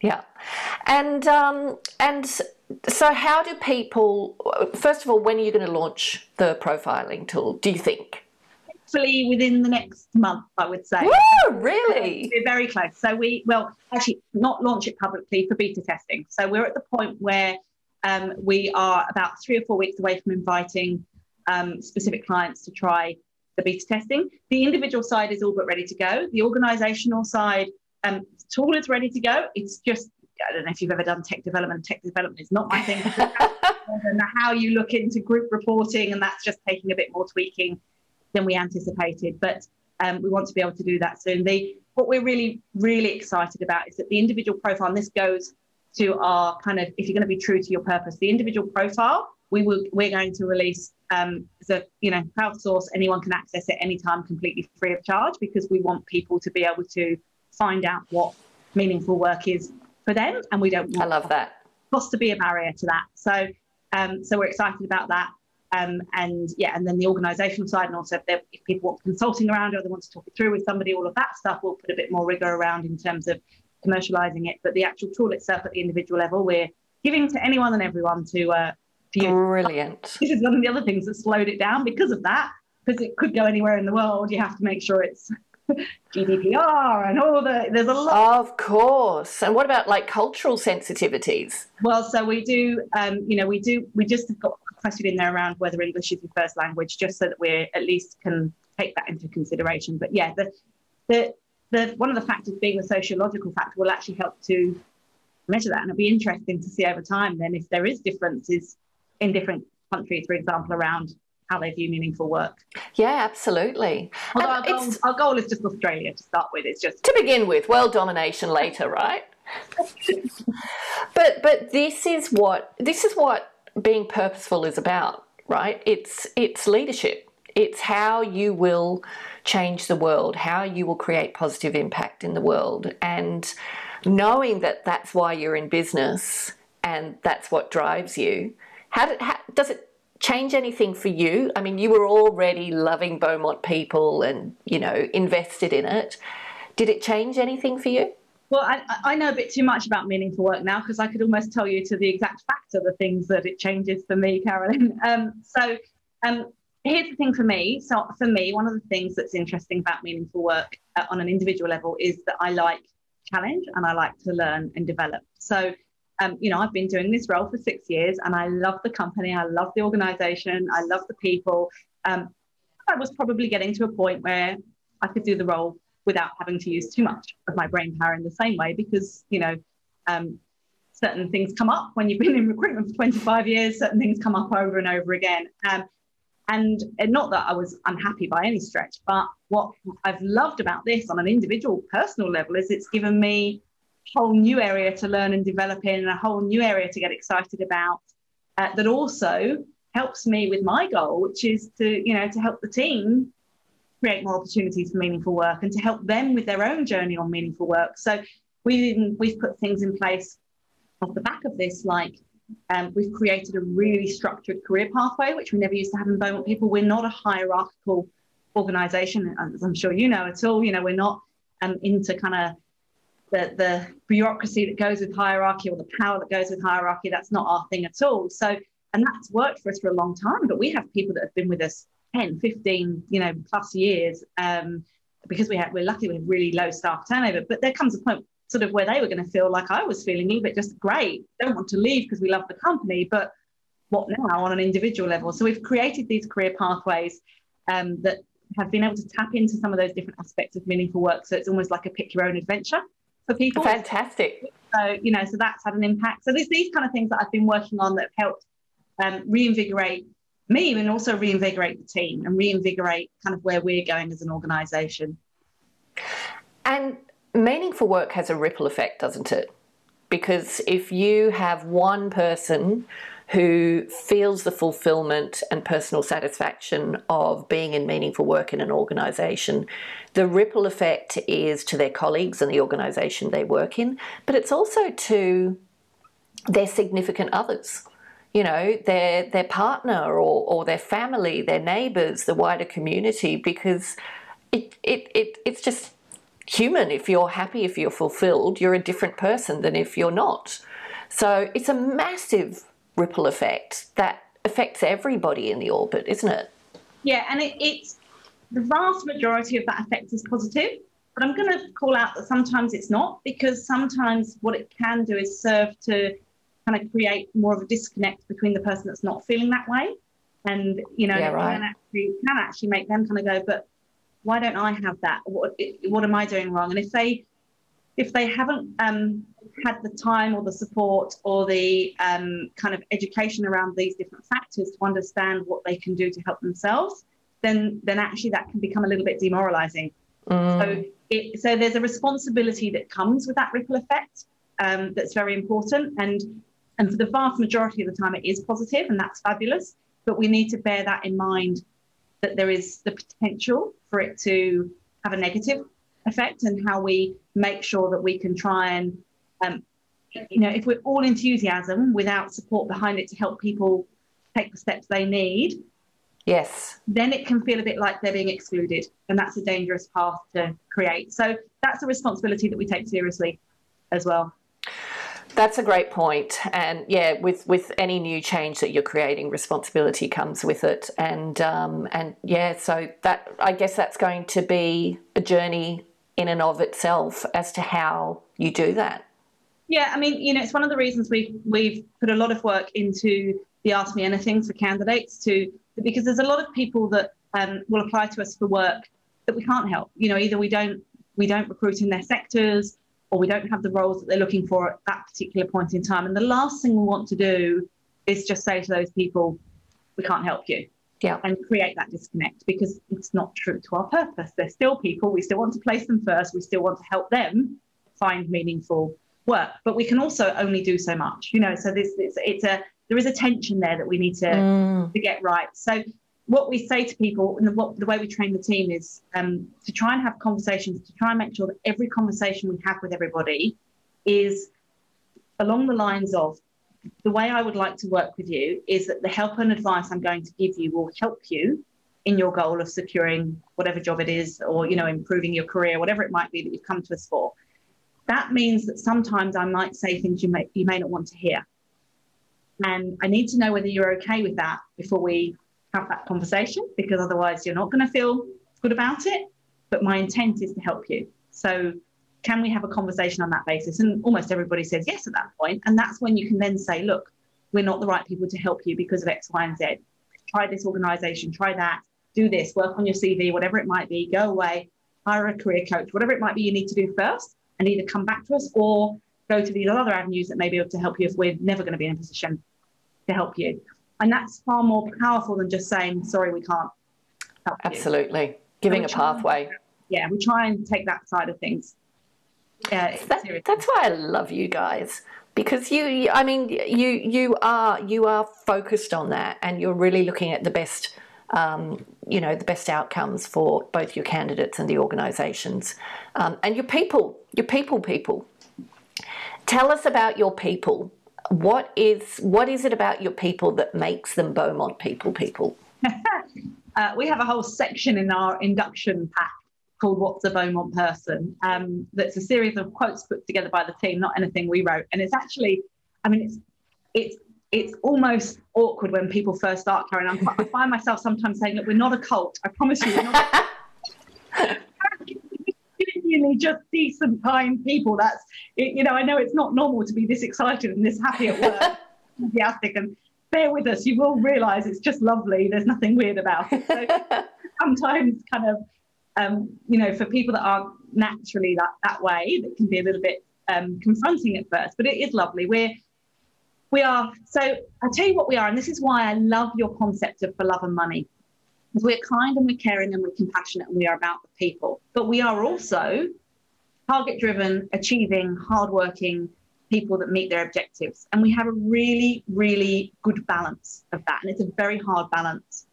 yeah. And um, and so, how do people? First of all, when are you going to launch the profiling tool? Do you think? Hopefully within the next month, I would say. Woo, really? We're very close. So we, well, actually not launch it publicly for beta testing. So we're at the point where um, we are about three or four weeks away from inviting um, specific clients to try the beta testing. The individual side is all but ready to go. The organizational side, um, tool is ready to go. It's just, I don't know if you've ever done tech development. Tech development is not my thing. and how you look into group reporting, and that's just taking a bit more tweaking than we anticipated. But um, we want to be able to do that soon. The, what we're really, really excited about is that the individual profile, and this goes to our kind of, if you're going to be true to your purpose, the individual profile, we will, we're going to release um, as a, you know, crowdsource, anyone can access it anytime completely free of charge because we want people to be able to find out what meaningful work is for them. And we don't want I love that. cost to be a barrier to that. So, um, so we're excited about that. Um, and yeah, and then the organisational side, and also if, if, people want consulting around it or they want to talk it through with somebody, all of that stuff, we'll put a bit more rigor around in terms of commercialising it. But the actual tool itself at the individual level, we're giving to anyone and everyone to, uh, to use. Brilliant. This is one of the other things that slowed it down because of that, because it could go anywhere in the world. You have to make sure it's GDPR and all the there's a lot. Of course. And what about like cultural sensitivities? Well, so we do, um, you know, we do, we just have got a question in there around whether English is your first language, just so that we at least can take that into consideration. But yeah, the the the one of the factors being the sociological factor will actually help to measure that, and it'll be interesting to see over time then if there is differences in different countries, for example, around how they view meaningful work. Yeah, absolutely. Although our goal, our goal, is just Australia to start with. It's just to begin with, world domination later, right? but but this is what this is what being purposeful is about, right? It's it's leadership. It's how you will change the world, how you will create positive impact in the world, and knowing that that's why you're in business and that's what drives you. How, did, how does it change anything for you? I mean, you were already loving Beaumont people and, you know, invested in it. Did it change anything for you? Well, I, I know a bit too much about meaningful work now because I could almost tell you to the exact fact of the things that it changes for me, Carolyn. Um, so um, here's the thing for me. So for me, one of the things that's interesting about meaningful work uh, on an individual level is that I like challenge and I like to learn and develop. So um, you know, I've been doing this role for six years and I love the company, I love the organization, I love the people. Um, I was probably getting to a point where I could do the role without having to use too much of my brain power in the same way because, you know, um, certain things come up when you've been in recruitment for 25 years, certain things come up over and over again. Um, and, and not that I was unhappy by any stretch, but what I've loved about this on an individual personal level is it's given me whole new area to learn and develop in and a whole new area to get excited about uh, that also helps me with my goal which is to you know to help the team create more opportunities for meaningful work and to help them with their own journey on meaningful work. So we've we've put things in place off the back of this like um, we've created a really structured career pathway which we never used to have in Beaumont. People we're not a hierarchical organization as i'm sure you know at all. You know we're not um, into kind of the, the bureaucracy that goes with hierarchy or the power that goes with hierarchy. That's not our thing at all. So, and that's worked for us for a long time, but we have people that have been with us 10, 15, you know, plus years um, because we have, we're lucky we have really low staff turnover. But there comes a point sort of where they were going to feel like I was feeling a little bit just great. Don't want to leave because we love the company, but what now on an individual level? So we've created these career pathways um, that have been able to tap into some of those different aspects of meaningful work. So it's almost like a pick your own adventure for people. Fantastic. So, you know, so that's had an impact. So there's these kind of things that I've been working on that have helped um, reinvigorate me and also reinvigorate the team and reinvigorate kind of where we're going as an organization. And meaningful work has a ripple effect, doesn't it? Because if you have one person who feels the fulfillment and personal satisfaction of being in meaningful work in an organisation. The ripple effect is to their colleagues and the organisation they work in, but it's also to their significant others. You know, their their partner or, or their family, their neighbours, the wider community, because it, it, it it's just human. If you're happy, if you're fulfilled, you're a different person than if you're not. So it's a massive ripple effect that affects everybody in the orbit, isn't it? Yeah, and it, it's the vast majority of that effect is positive. But I'm going to call out that sometimes it's not because sometimes what it can do is serve to kind of create more of a disconnect between the person that's not feeling that way. And, you know, yeah, right. can, actually, can actually make them kind of go, but why don't I have that? What, what am I doing wrong? And if they if they haven't um, had the time or the support or the um, kind of education around these different factors to understand what they can do to help themselves, then then actually that can become a little bit demoralizing. Mm. So it, so there's a responsibility that comes with that ripple effect um, that's very important, and and for the vast majority of the time it is positive, and that's fabulous. But we need to bear that in mind that there is the potential for it to have a negative effect and how we make sure that we can try and um, you know if we're all enthusiasm without support behind it to help people take the steps they need yes. then it can feel a bit like they're being excluded and that's a dangerous path to create. So that's a responsibility that we take seriously as well. That's a great point, and yeah, with with any new change that you're creating, responsibility comes with it, and um, and yeah, so that I guess that's going to be a journey in and of itself as to how you do that. Yeah, I mean, you know, it's one of the reasons we've we've put a lot of work into the Ask Me Anything for candidates to because there's a lot of people that um, will apply to us for work that we can't help. You know, either we don't we don't recruit in their sectors or we don't have the roles that they're looking for at that particular point in time. And the last thing we want to do is just say to those people, we can't help you. Yeah. And create that disconnect because it's not true to our purpose. They're still people. We still want to place them first. We still want to help them find meaningful work. But we can also only do so much, you know. So this it's, it's a there is a tension there that we need to mm. to get right. So what we say to people and the, what, the way we train the team is um, to try and have conversations, to try and make sure that every conversation we have with everybody is along the lines of the way I would like to work with you is that the help and advice I'm going to give you will help you in your goal of securing whatever job it is or you know improving your career whatever it might be that you've come to us for that means that sometimes I might say things you may you may not want to hear and I need to know whether you're okay with that before we have that conversation because otherwise you're not going to feel good about it. But my intent is to help you. So can we have a conversation on that basis? And almost everybody says yes at that point. And that's when you can then say, look, we're not the right people to help you because of X, Y, and Z. Try this organization, try that, do this, work on your CV, whatever it might be, go away, hire a career coach, whatever it might be you need to do first, and either come back to us or go to these other avenues that may be able to help you if we're never going to be in a position to help you. And that's far more powerful than just saying, sorry, we can't help Absolutely. You. Giving a pathway. yeah, we try and take that side of things. Yeah, that, that's why I love you guys because you i mean you you are you are focused on that and you're really looking at the best um, you know the best outcomes for both your candidates and the organizations um, and your people your people people. Tell us about your people. What is what is it about your people that makes them Beaumont people people? uh, we have a whole section in our induction pack called "What's a Beaumont Person." Um, that's a series of quotes put together by the team, not anything we wrote. And it's actually, I mean, it's it's it's almost awkward when people first start carrying on. I find myself sometimes saying, "Look, we're not a cult. I promise you, we're not." genuinely just decent, kind people. That's, you know, I know it's not normal to be this excited and this happy at work, enthusiastic, and bear with us. You will realise it's just lovely. There's nothing weird about it. So sometimes, kind of, um, you know, for people that aren't naturally that that way, that can be a little bit um, confronting at first. But it is lovely. We're we are so. I tell you what we are, and this is why I love your concept of for love and money we're kind and we're caring and we're compassionate and we are about the people. But we are also target driven, achieving, hardworking people that meet their objectives. And we have a really, really good balance of that. And it's a very hard balance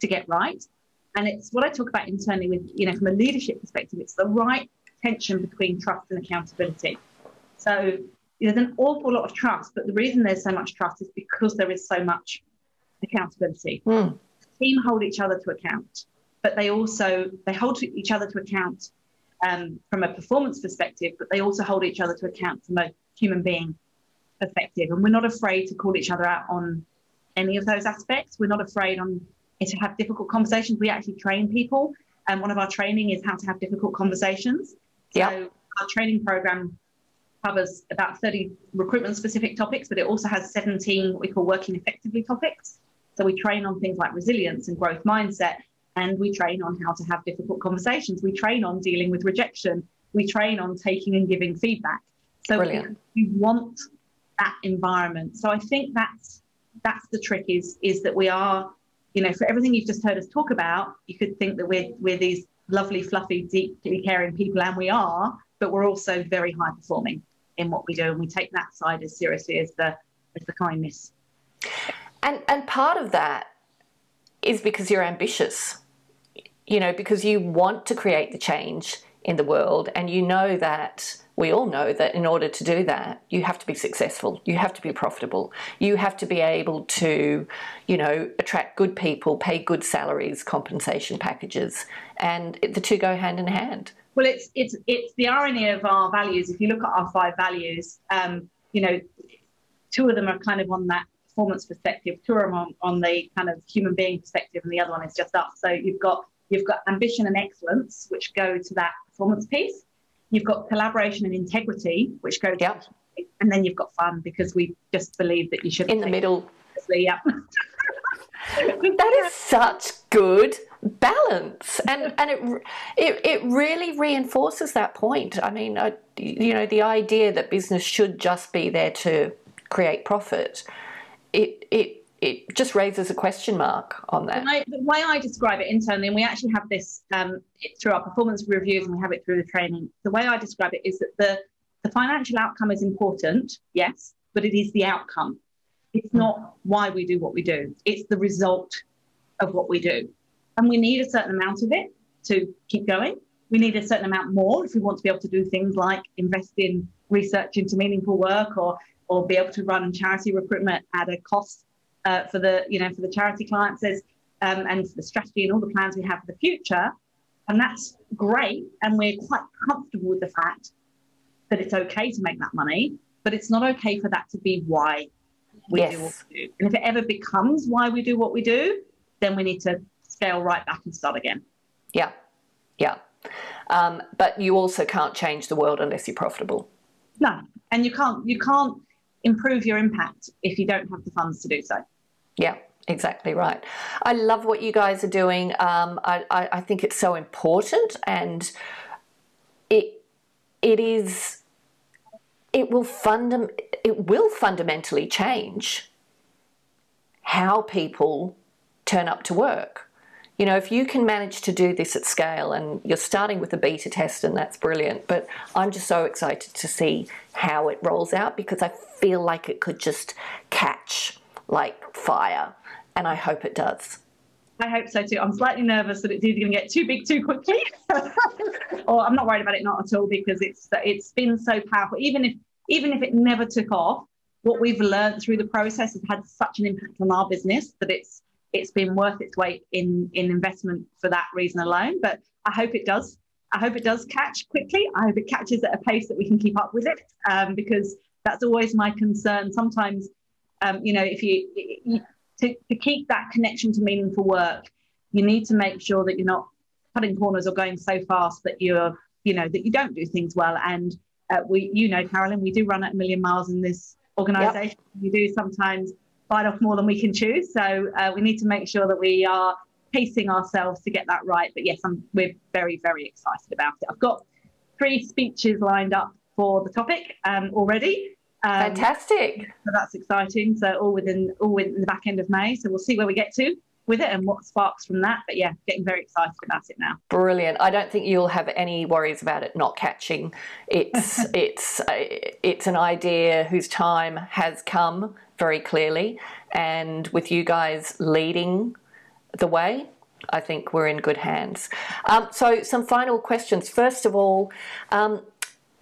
to get right. And it's what I talk about internally with, you know, from a leadership perspective, it's the right tension between trust and accountability. So there's an awful lot of trust, but the reason there's so much trust is because there is so much accountability. Mm team hold each other to account, but they also they hold each other to account um, from a performance perspective, but they also hold each other to account from a human being perspective. And we're not afraid to call each other out on any of those aspects. We're not afraid on to have difficult conversations. We actually train people, and one of our training is how to have difficult conversations. Yep. So our training program covers about 30 recruitment specific topics, but it also has 17 what we call working effectively topics. So we train on things like resilience and growth mindset, and we train on how to have difficult conversations. We train on dealing with rejection. We train on taking and giving feedback. So Brilliant. we want that environment. So I think that's that's the trick is is that we are, you know, for everything you've just heard us talk about, you could think that we're we're these lovely, fluffy, deeply caring people, and we are, but we're also very high performing in what we do, and we take that side as seriously as the as the kindness. And and part of that is because you're ambitious. You know, because you want to create the change in the world and you know that we all know that in order to do that, you have to be successful. You have to be profitable. You have to be able to, you know, attract good people, pay good salaries, compensation packages, and the two go hand in hand. Well, it's it's it's the irony of our values. If you look at our five values, um, you know, two of them are kind of on that performance perspective, two are on, on the kind of human being perspective, and the other one is just us. So you've got you've got ambition and excellence, which go to that performance piece. You've got collaboration and integrity, which go Yep. and then you've got fun because we just believe that you should In the middle. Yeah. That is such good balance, and and it it it really reinforces that point. I mean, I, you know, the idea that business should just be there to create profit, it it it just raises a question mark on that. I, the way I describe it internally, and we actually have this um, through our performance reviews and we have it through the training. The way I describe it is that the, the financial outcome is important, yes, but it is the outcome. It's not why we do what we do, it's the result of what we do. And we need a certain amount of it to keep going. We need a certain amount more if we want to be able to do things like invest in research into meaningful work or, or be able to run charity recruitment at a cost uh, for the you know for the charity clients there's, um, and for the strategy and all the plans we have for the future. And that's great. And we're quite comfortable with the fact that it's okay to make that money but it's not okay for that to be why we do what we do. And if it ever becomes why we do what we do then we need to scale right back and start again. Yeah, yeah. Um, but you also can't change the world unless you're profitable. no. And you can't you can't improve your impact if you don't have the funds to do so Yeah, exactly right. I love what you guys are doing. Um, I, I, I think it's so important, and it it is it will fundam it will fundamentally change how people turn up to work. You know, if you can manage to do this at scale, and you're starting with a beta test, and that's brilliant. But I'm just so excited to see how it rolls out because I feel like it could just catch like fire, and I hope it does. I hope so too. I'm slightly nervous that it's either going to get too big too quickly, or I'm not worried about it not at all because it's it's been so powerful. Even if even if it never took off, what we've learned through the process has had such an impact on our business that it's it's been worth its weight in in investment for that reason alone. But I hope it does. I hope it does catch quickly. I hope it catches at a pace that we can keep up with it, um, because that's always my concern. Sometimes, um, you know, if you, you to, to keep that connection to meaningful work, you need to make sure that you're not cutting corners or going so fast that you're, you know, that you don't do things well. And uh, we, you know, Carolyn, we do run at a million miles in this organisation. We do sometimes bite off more than we can chew. So uh, we need to make sure that we are pacing ourselves to get that right. But yes, I'm, we're very, very excited about it. I've got three speeches lined up for the topic um, already. Um, Fantastic. so that's exciting. So all within all within the back end of May. So we'll see where we get to with it and what sparks from that. But yeah, getting very excited about it now. Brilliant. I don't think you'll have any worries about it not catching. It's it's uh, it's an idea whose time has come very clearly, and with you guys leading the way, I think we're in good hands. Um, so, some final questions. First of all, um,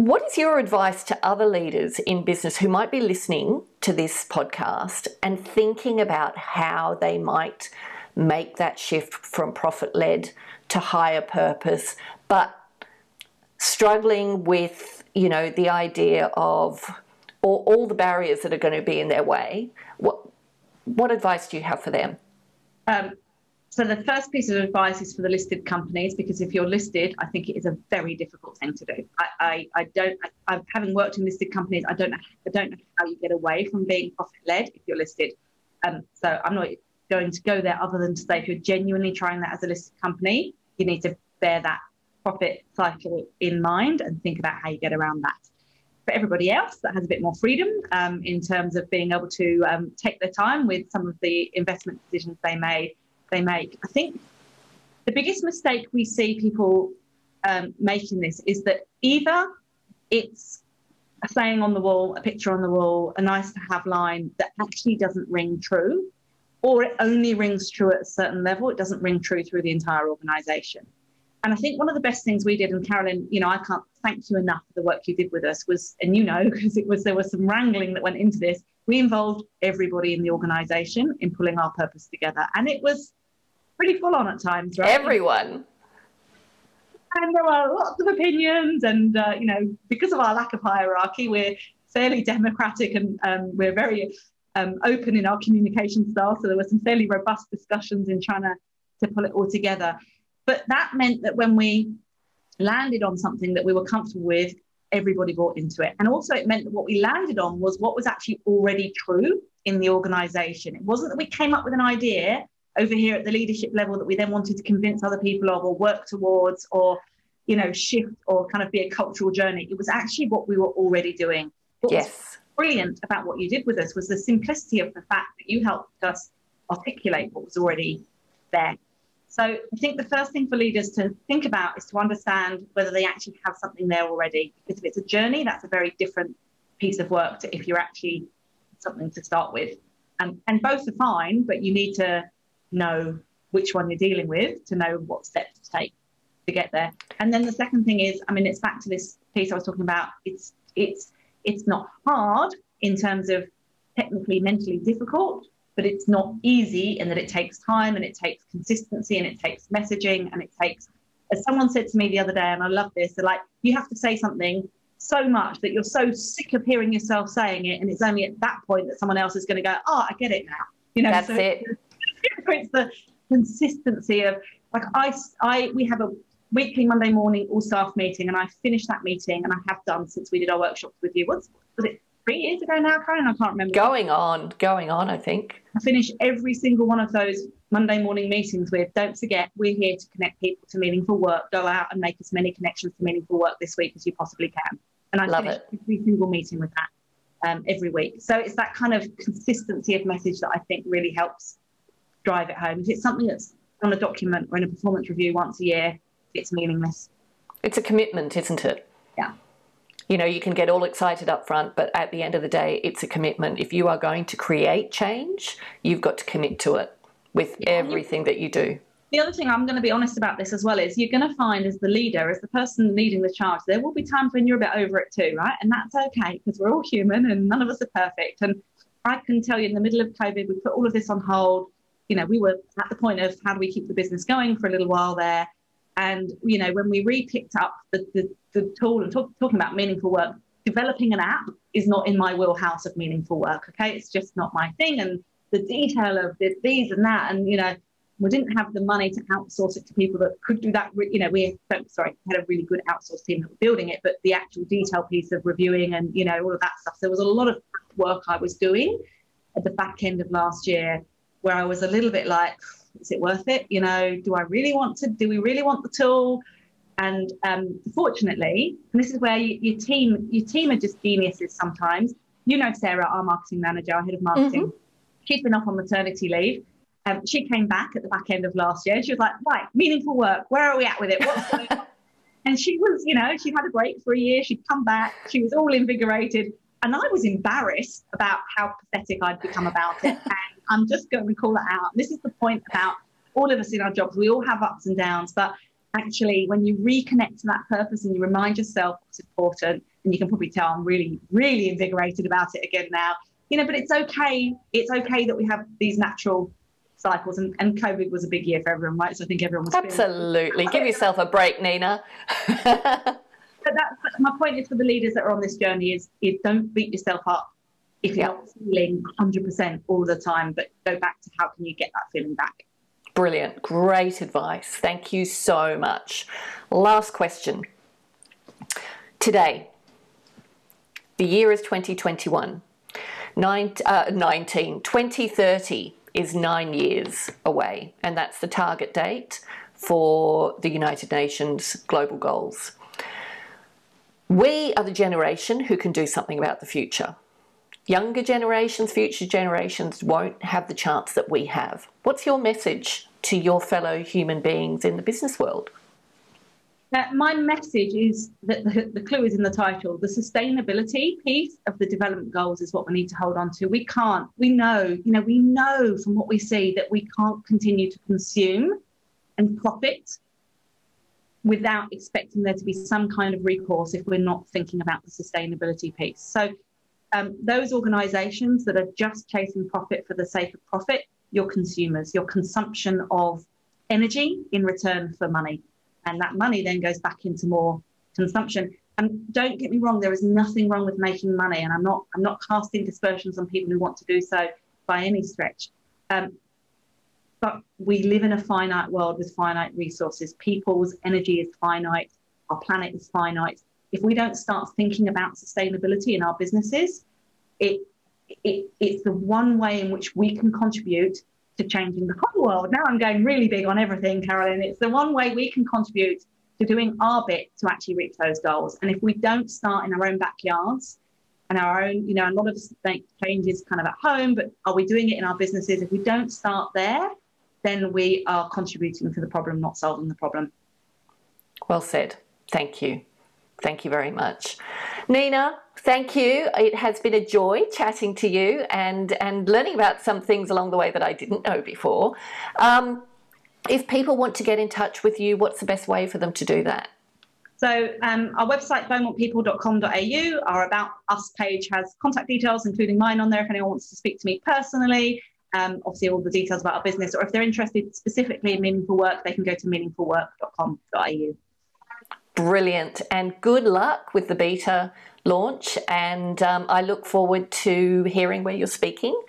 what is your advice to other leaders in business who might be listening to this podcast and thinking about how they might make that shift from profit led to higher purpose, but struggling with, you know, the idea of all, all the barriers that are going to be in their way? What, what advice do you have for them? Um, so the first piece of advice is for the listed companies because if you're listed, I think it is a very difficult thing to do. I, I, I don't, I, I, having worked in listed companies, I don't know, I don't know how you get away from being profit led if you're listed. Um, so I'm not going to go there other than to say if you're genuinely trying that as a listed company, you need to bear that profit cycle in mind and think about how you get around that. For everybody else that has a bit more freedom um, in terms of being able to um, take their time with some of the investment decisions they made, they make. I think the biggest mistake we see people um, making this is that either it's a saying on the wall, a picture on the wall, a nice to have line that actually doesn't ring true, or it only rings true at a certain level. It doesn't ring true through the entire organization. And I think one of the best things we did, and Carolyn, you know, I can't thank you enough for the work you did with us was, and you know, because it was there was some wrangling that went into this. We involved everybody in the organisation in pulling our purpose together, and it was pretty full on at times, right? Everyone. And there were lots of opinions, and uh, you know, because of our lack of hierarchy, we're fairly democratic and um, we're very um, open in our communication style. So there were some fairly robust discussions in trying to, to pull it all together. But that meant that when we landed on something that we were comfortable with, everybody bought into it. And also, it meant that what we landed on was what was actually already true in the organization. It wasn't that we came up with an idea over here at the leadership level that we then wanted to convince other people of or work towards or you know shift or kind of be a cultural journey. It was actually what we were already doing. What yes. brilliant about what you did with us was the simplicity of the fact that you helped us articulate what was already there. So i think the first thing for leaders to think about is to understand whether they actually have something there already. Because if it's a journey that's a very different piece of work to if you're actually something to start with. And, and both are fine but you need to know which one you're dealing with to know what steps to take to get there. And then the second thing is, I mean, it's back to this piece I was talking about. It's it's it's not hard in terms of technically mentally difficult, but it's not easy in that it takes time and it takes consistency and it takes messaging and it takes as someone said to me the other day, and I love this, they're like, you have to say something so much that you're so sick of hearing yourself saying it, and it's only at that point that someone else is going to go, oh, I get it now. You know, that's so it. It's the consistency of like I, I we have a weekly Monday morning all staff meeting, and I finished that meeting, and I have done since we did our workshops with you. What's was it three years ago now, Karen? I can't remember. Going on, going on. I think I finish every single one of those Monday morning meetings with. Don't forget, we're here to connect people to meaningful work. Go out and make as many connections to meaningful work this week as you possibly can. And I Love finish it. every single meeting with that. Um, every week. So it's that kind of consistency of message that I think really helps drive it home. If it's something that's on a document or in a performance review once a year, it's meaningless. It's a commitment, isn't it? Yeah. You know, you can get all excited up front, but at the end of the day, it's a commitment. If you are going to create change, you've got to commit to it with yeah, everything that you do. The other thing I'm going to be honest about this as well is you're going to find as the leader, as the person leading the charge, there will be times when you're a bit over it too, right? And that's okay because we're all human and none of us are perfect. And I can tell you in the middle of COVID, we put all of this on hold you know, we were at the point of how do we keep the business going for a little while there. And, you know, when we re-picked up the, the, the tool and talk, talking about meaningful work, developing an app is not in my wheelhouse of meaningful work. Okay. It's just not my thing. And the detail of this, these and that. And, you know, we didn't have the money to outsource it to people that could do that. You know, we sorry had a really good outsource team that were building it, but the actual detail piece of reviewing and you know all of that stuff. So There was a lot of work I was doing at the back end of last year where I was a little bit like, is it worth it? You know, do I really want to? Do we really want the tool? And um, fortunately, and this is where you, your team, your team are just geniuses sometimes. You know, Sarah, our marketing manager, our head of marketing, mm-hmm. she's been off on maternity leave. Um, she came back at the back end of last year. She was like, right, meaningful work. Where are we at with it? What's going on? And she was, you know, she had a break for a year. She'd come back. She was all invigorated. And I was embarrassed about how pathetic I'd become about it. And I'm just going to call that out. This is the point about all of us in our jobs. We all have ups and downs, but actually, when you reconnect to that purpose and you remind yourself what's important, and you can probably tell I'm really, really invigorated about it again now. You know, but it's okay. It's okay that we have these natural cycles, and, and COVID was a big year for everyone, right? So I think everyone was absolutely. Give yourself a break, Nina. but that's my point is for the leaders that are on this journey is, is don't beat yourself up if you're not feeling 100% all the time, but go back to how can you get that feeling back. Brilliant. Great advice. Thank you so much. Last question. Today, the year is 2021. Nine, uh, 19, 2030 is nine years away, and that's the target date for the United Nations global goals. We are the generation who can do something about the future younger generations, future generations won't have the chance that we have. What's your message to your fellow human beings in the business world? Now, my message is that the, the, clue is in the title. The sustainability piece of the development goals is what we need to hold on to. We can't, we know, you know, we know from what we see that we can't continue to consume and profit without expecting there to be some kind of recourse if we're not thinking about the sustainability piece. So um, those organizations that are just chasing profit for the sake of profit, your consumers, your consumption of energy in return for money. And that money then goes back into more consumption. And don't get me wrong, there is nothing wrong with making money, and I'm not I'm not casting dispersions on people who want to do so by any stretch. Um, but we live in a finite world with finite resources. People's energy is finite. Our planet is finite. If we don't start thinking about sustainability in our businesses, it, it it's the one way in which we can contribute to changing the whole world. Now I'm going really big on everything, Carolyn. It's the one way we can contribute to doing our bit to actually reach those goals. And if we don't start in our own backyards and our own, you know, a lot of us make changes kind of at home, but are we doing it in our businesses? If we don't start there, then we are contributing to the problem, not solving the problem. Well said. Thank you. Thank you very much. Nina, thank you. It has been a joy chatting to you and, and learning about some things along the way that I didn't know before. Um, if people want to get in touch with you, what's the best way for them to do that? So um, our website, beaumontpeople.com.au, our About Us page has contact details, including mine on there if anyone wants to speak to me personally. Um, obviously, all the details about our business, or if they're interested specifically in meaningful work, they can go to meaningfulwork.com.au. Brilliant. And good luck with the beta launch. And um, I look forward to hearing where you're speaking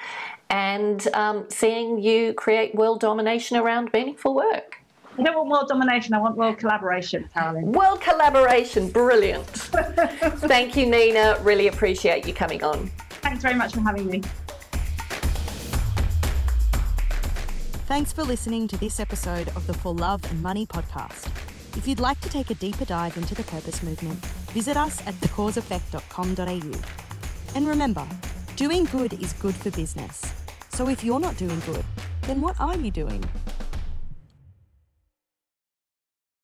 and um, seeing you create world domination around meaningful work. I don't want world domination, I want world collaboration, Carolyn. World collaboration, brilliant. Thank you, Nina. Really appreciate you coming on. Thanks very much for having me. Thanks for listening to this episode of the For Love and Money podcast. If you'd like to take a deeper dive into the purpose movement, visit us at thecauseeffect.com.au. And remember, doing good is good for business. So if you're not doing good, then what are you doing?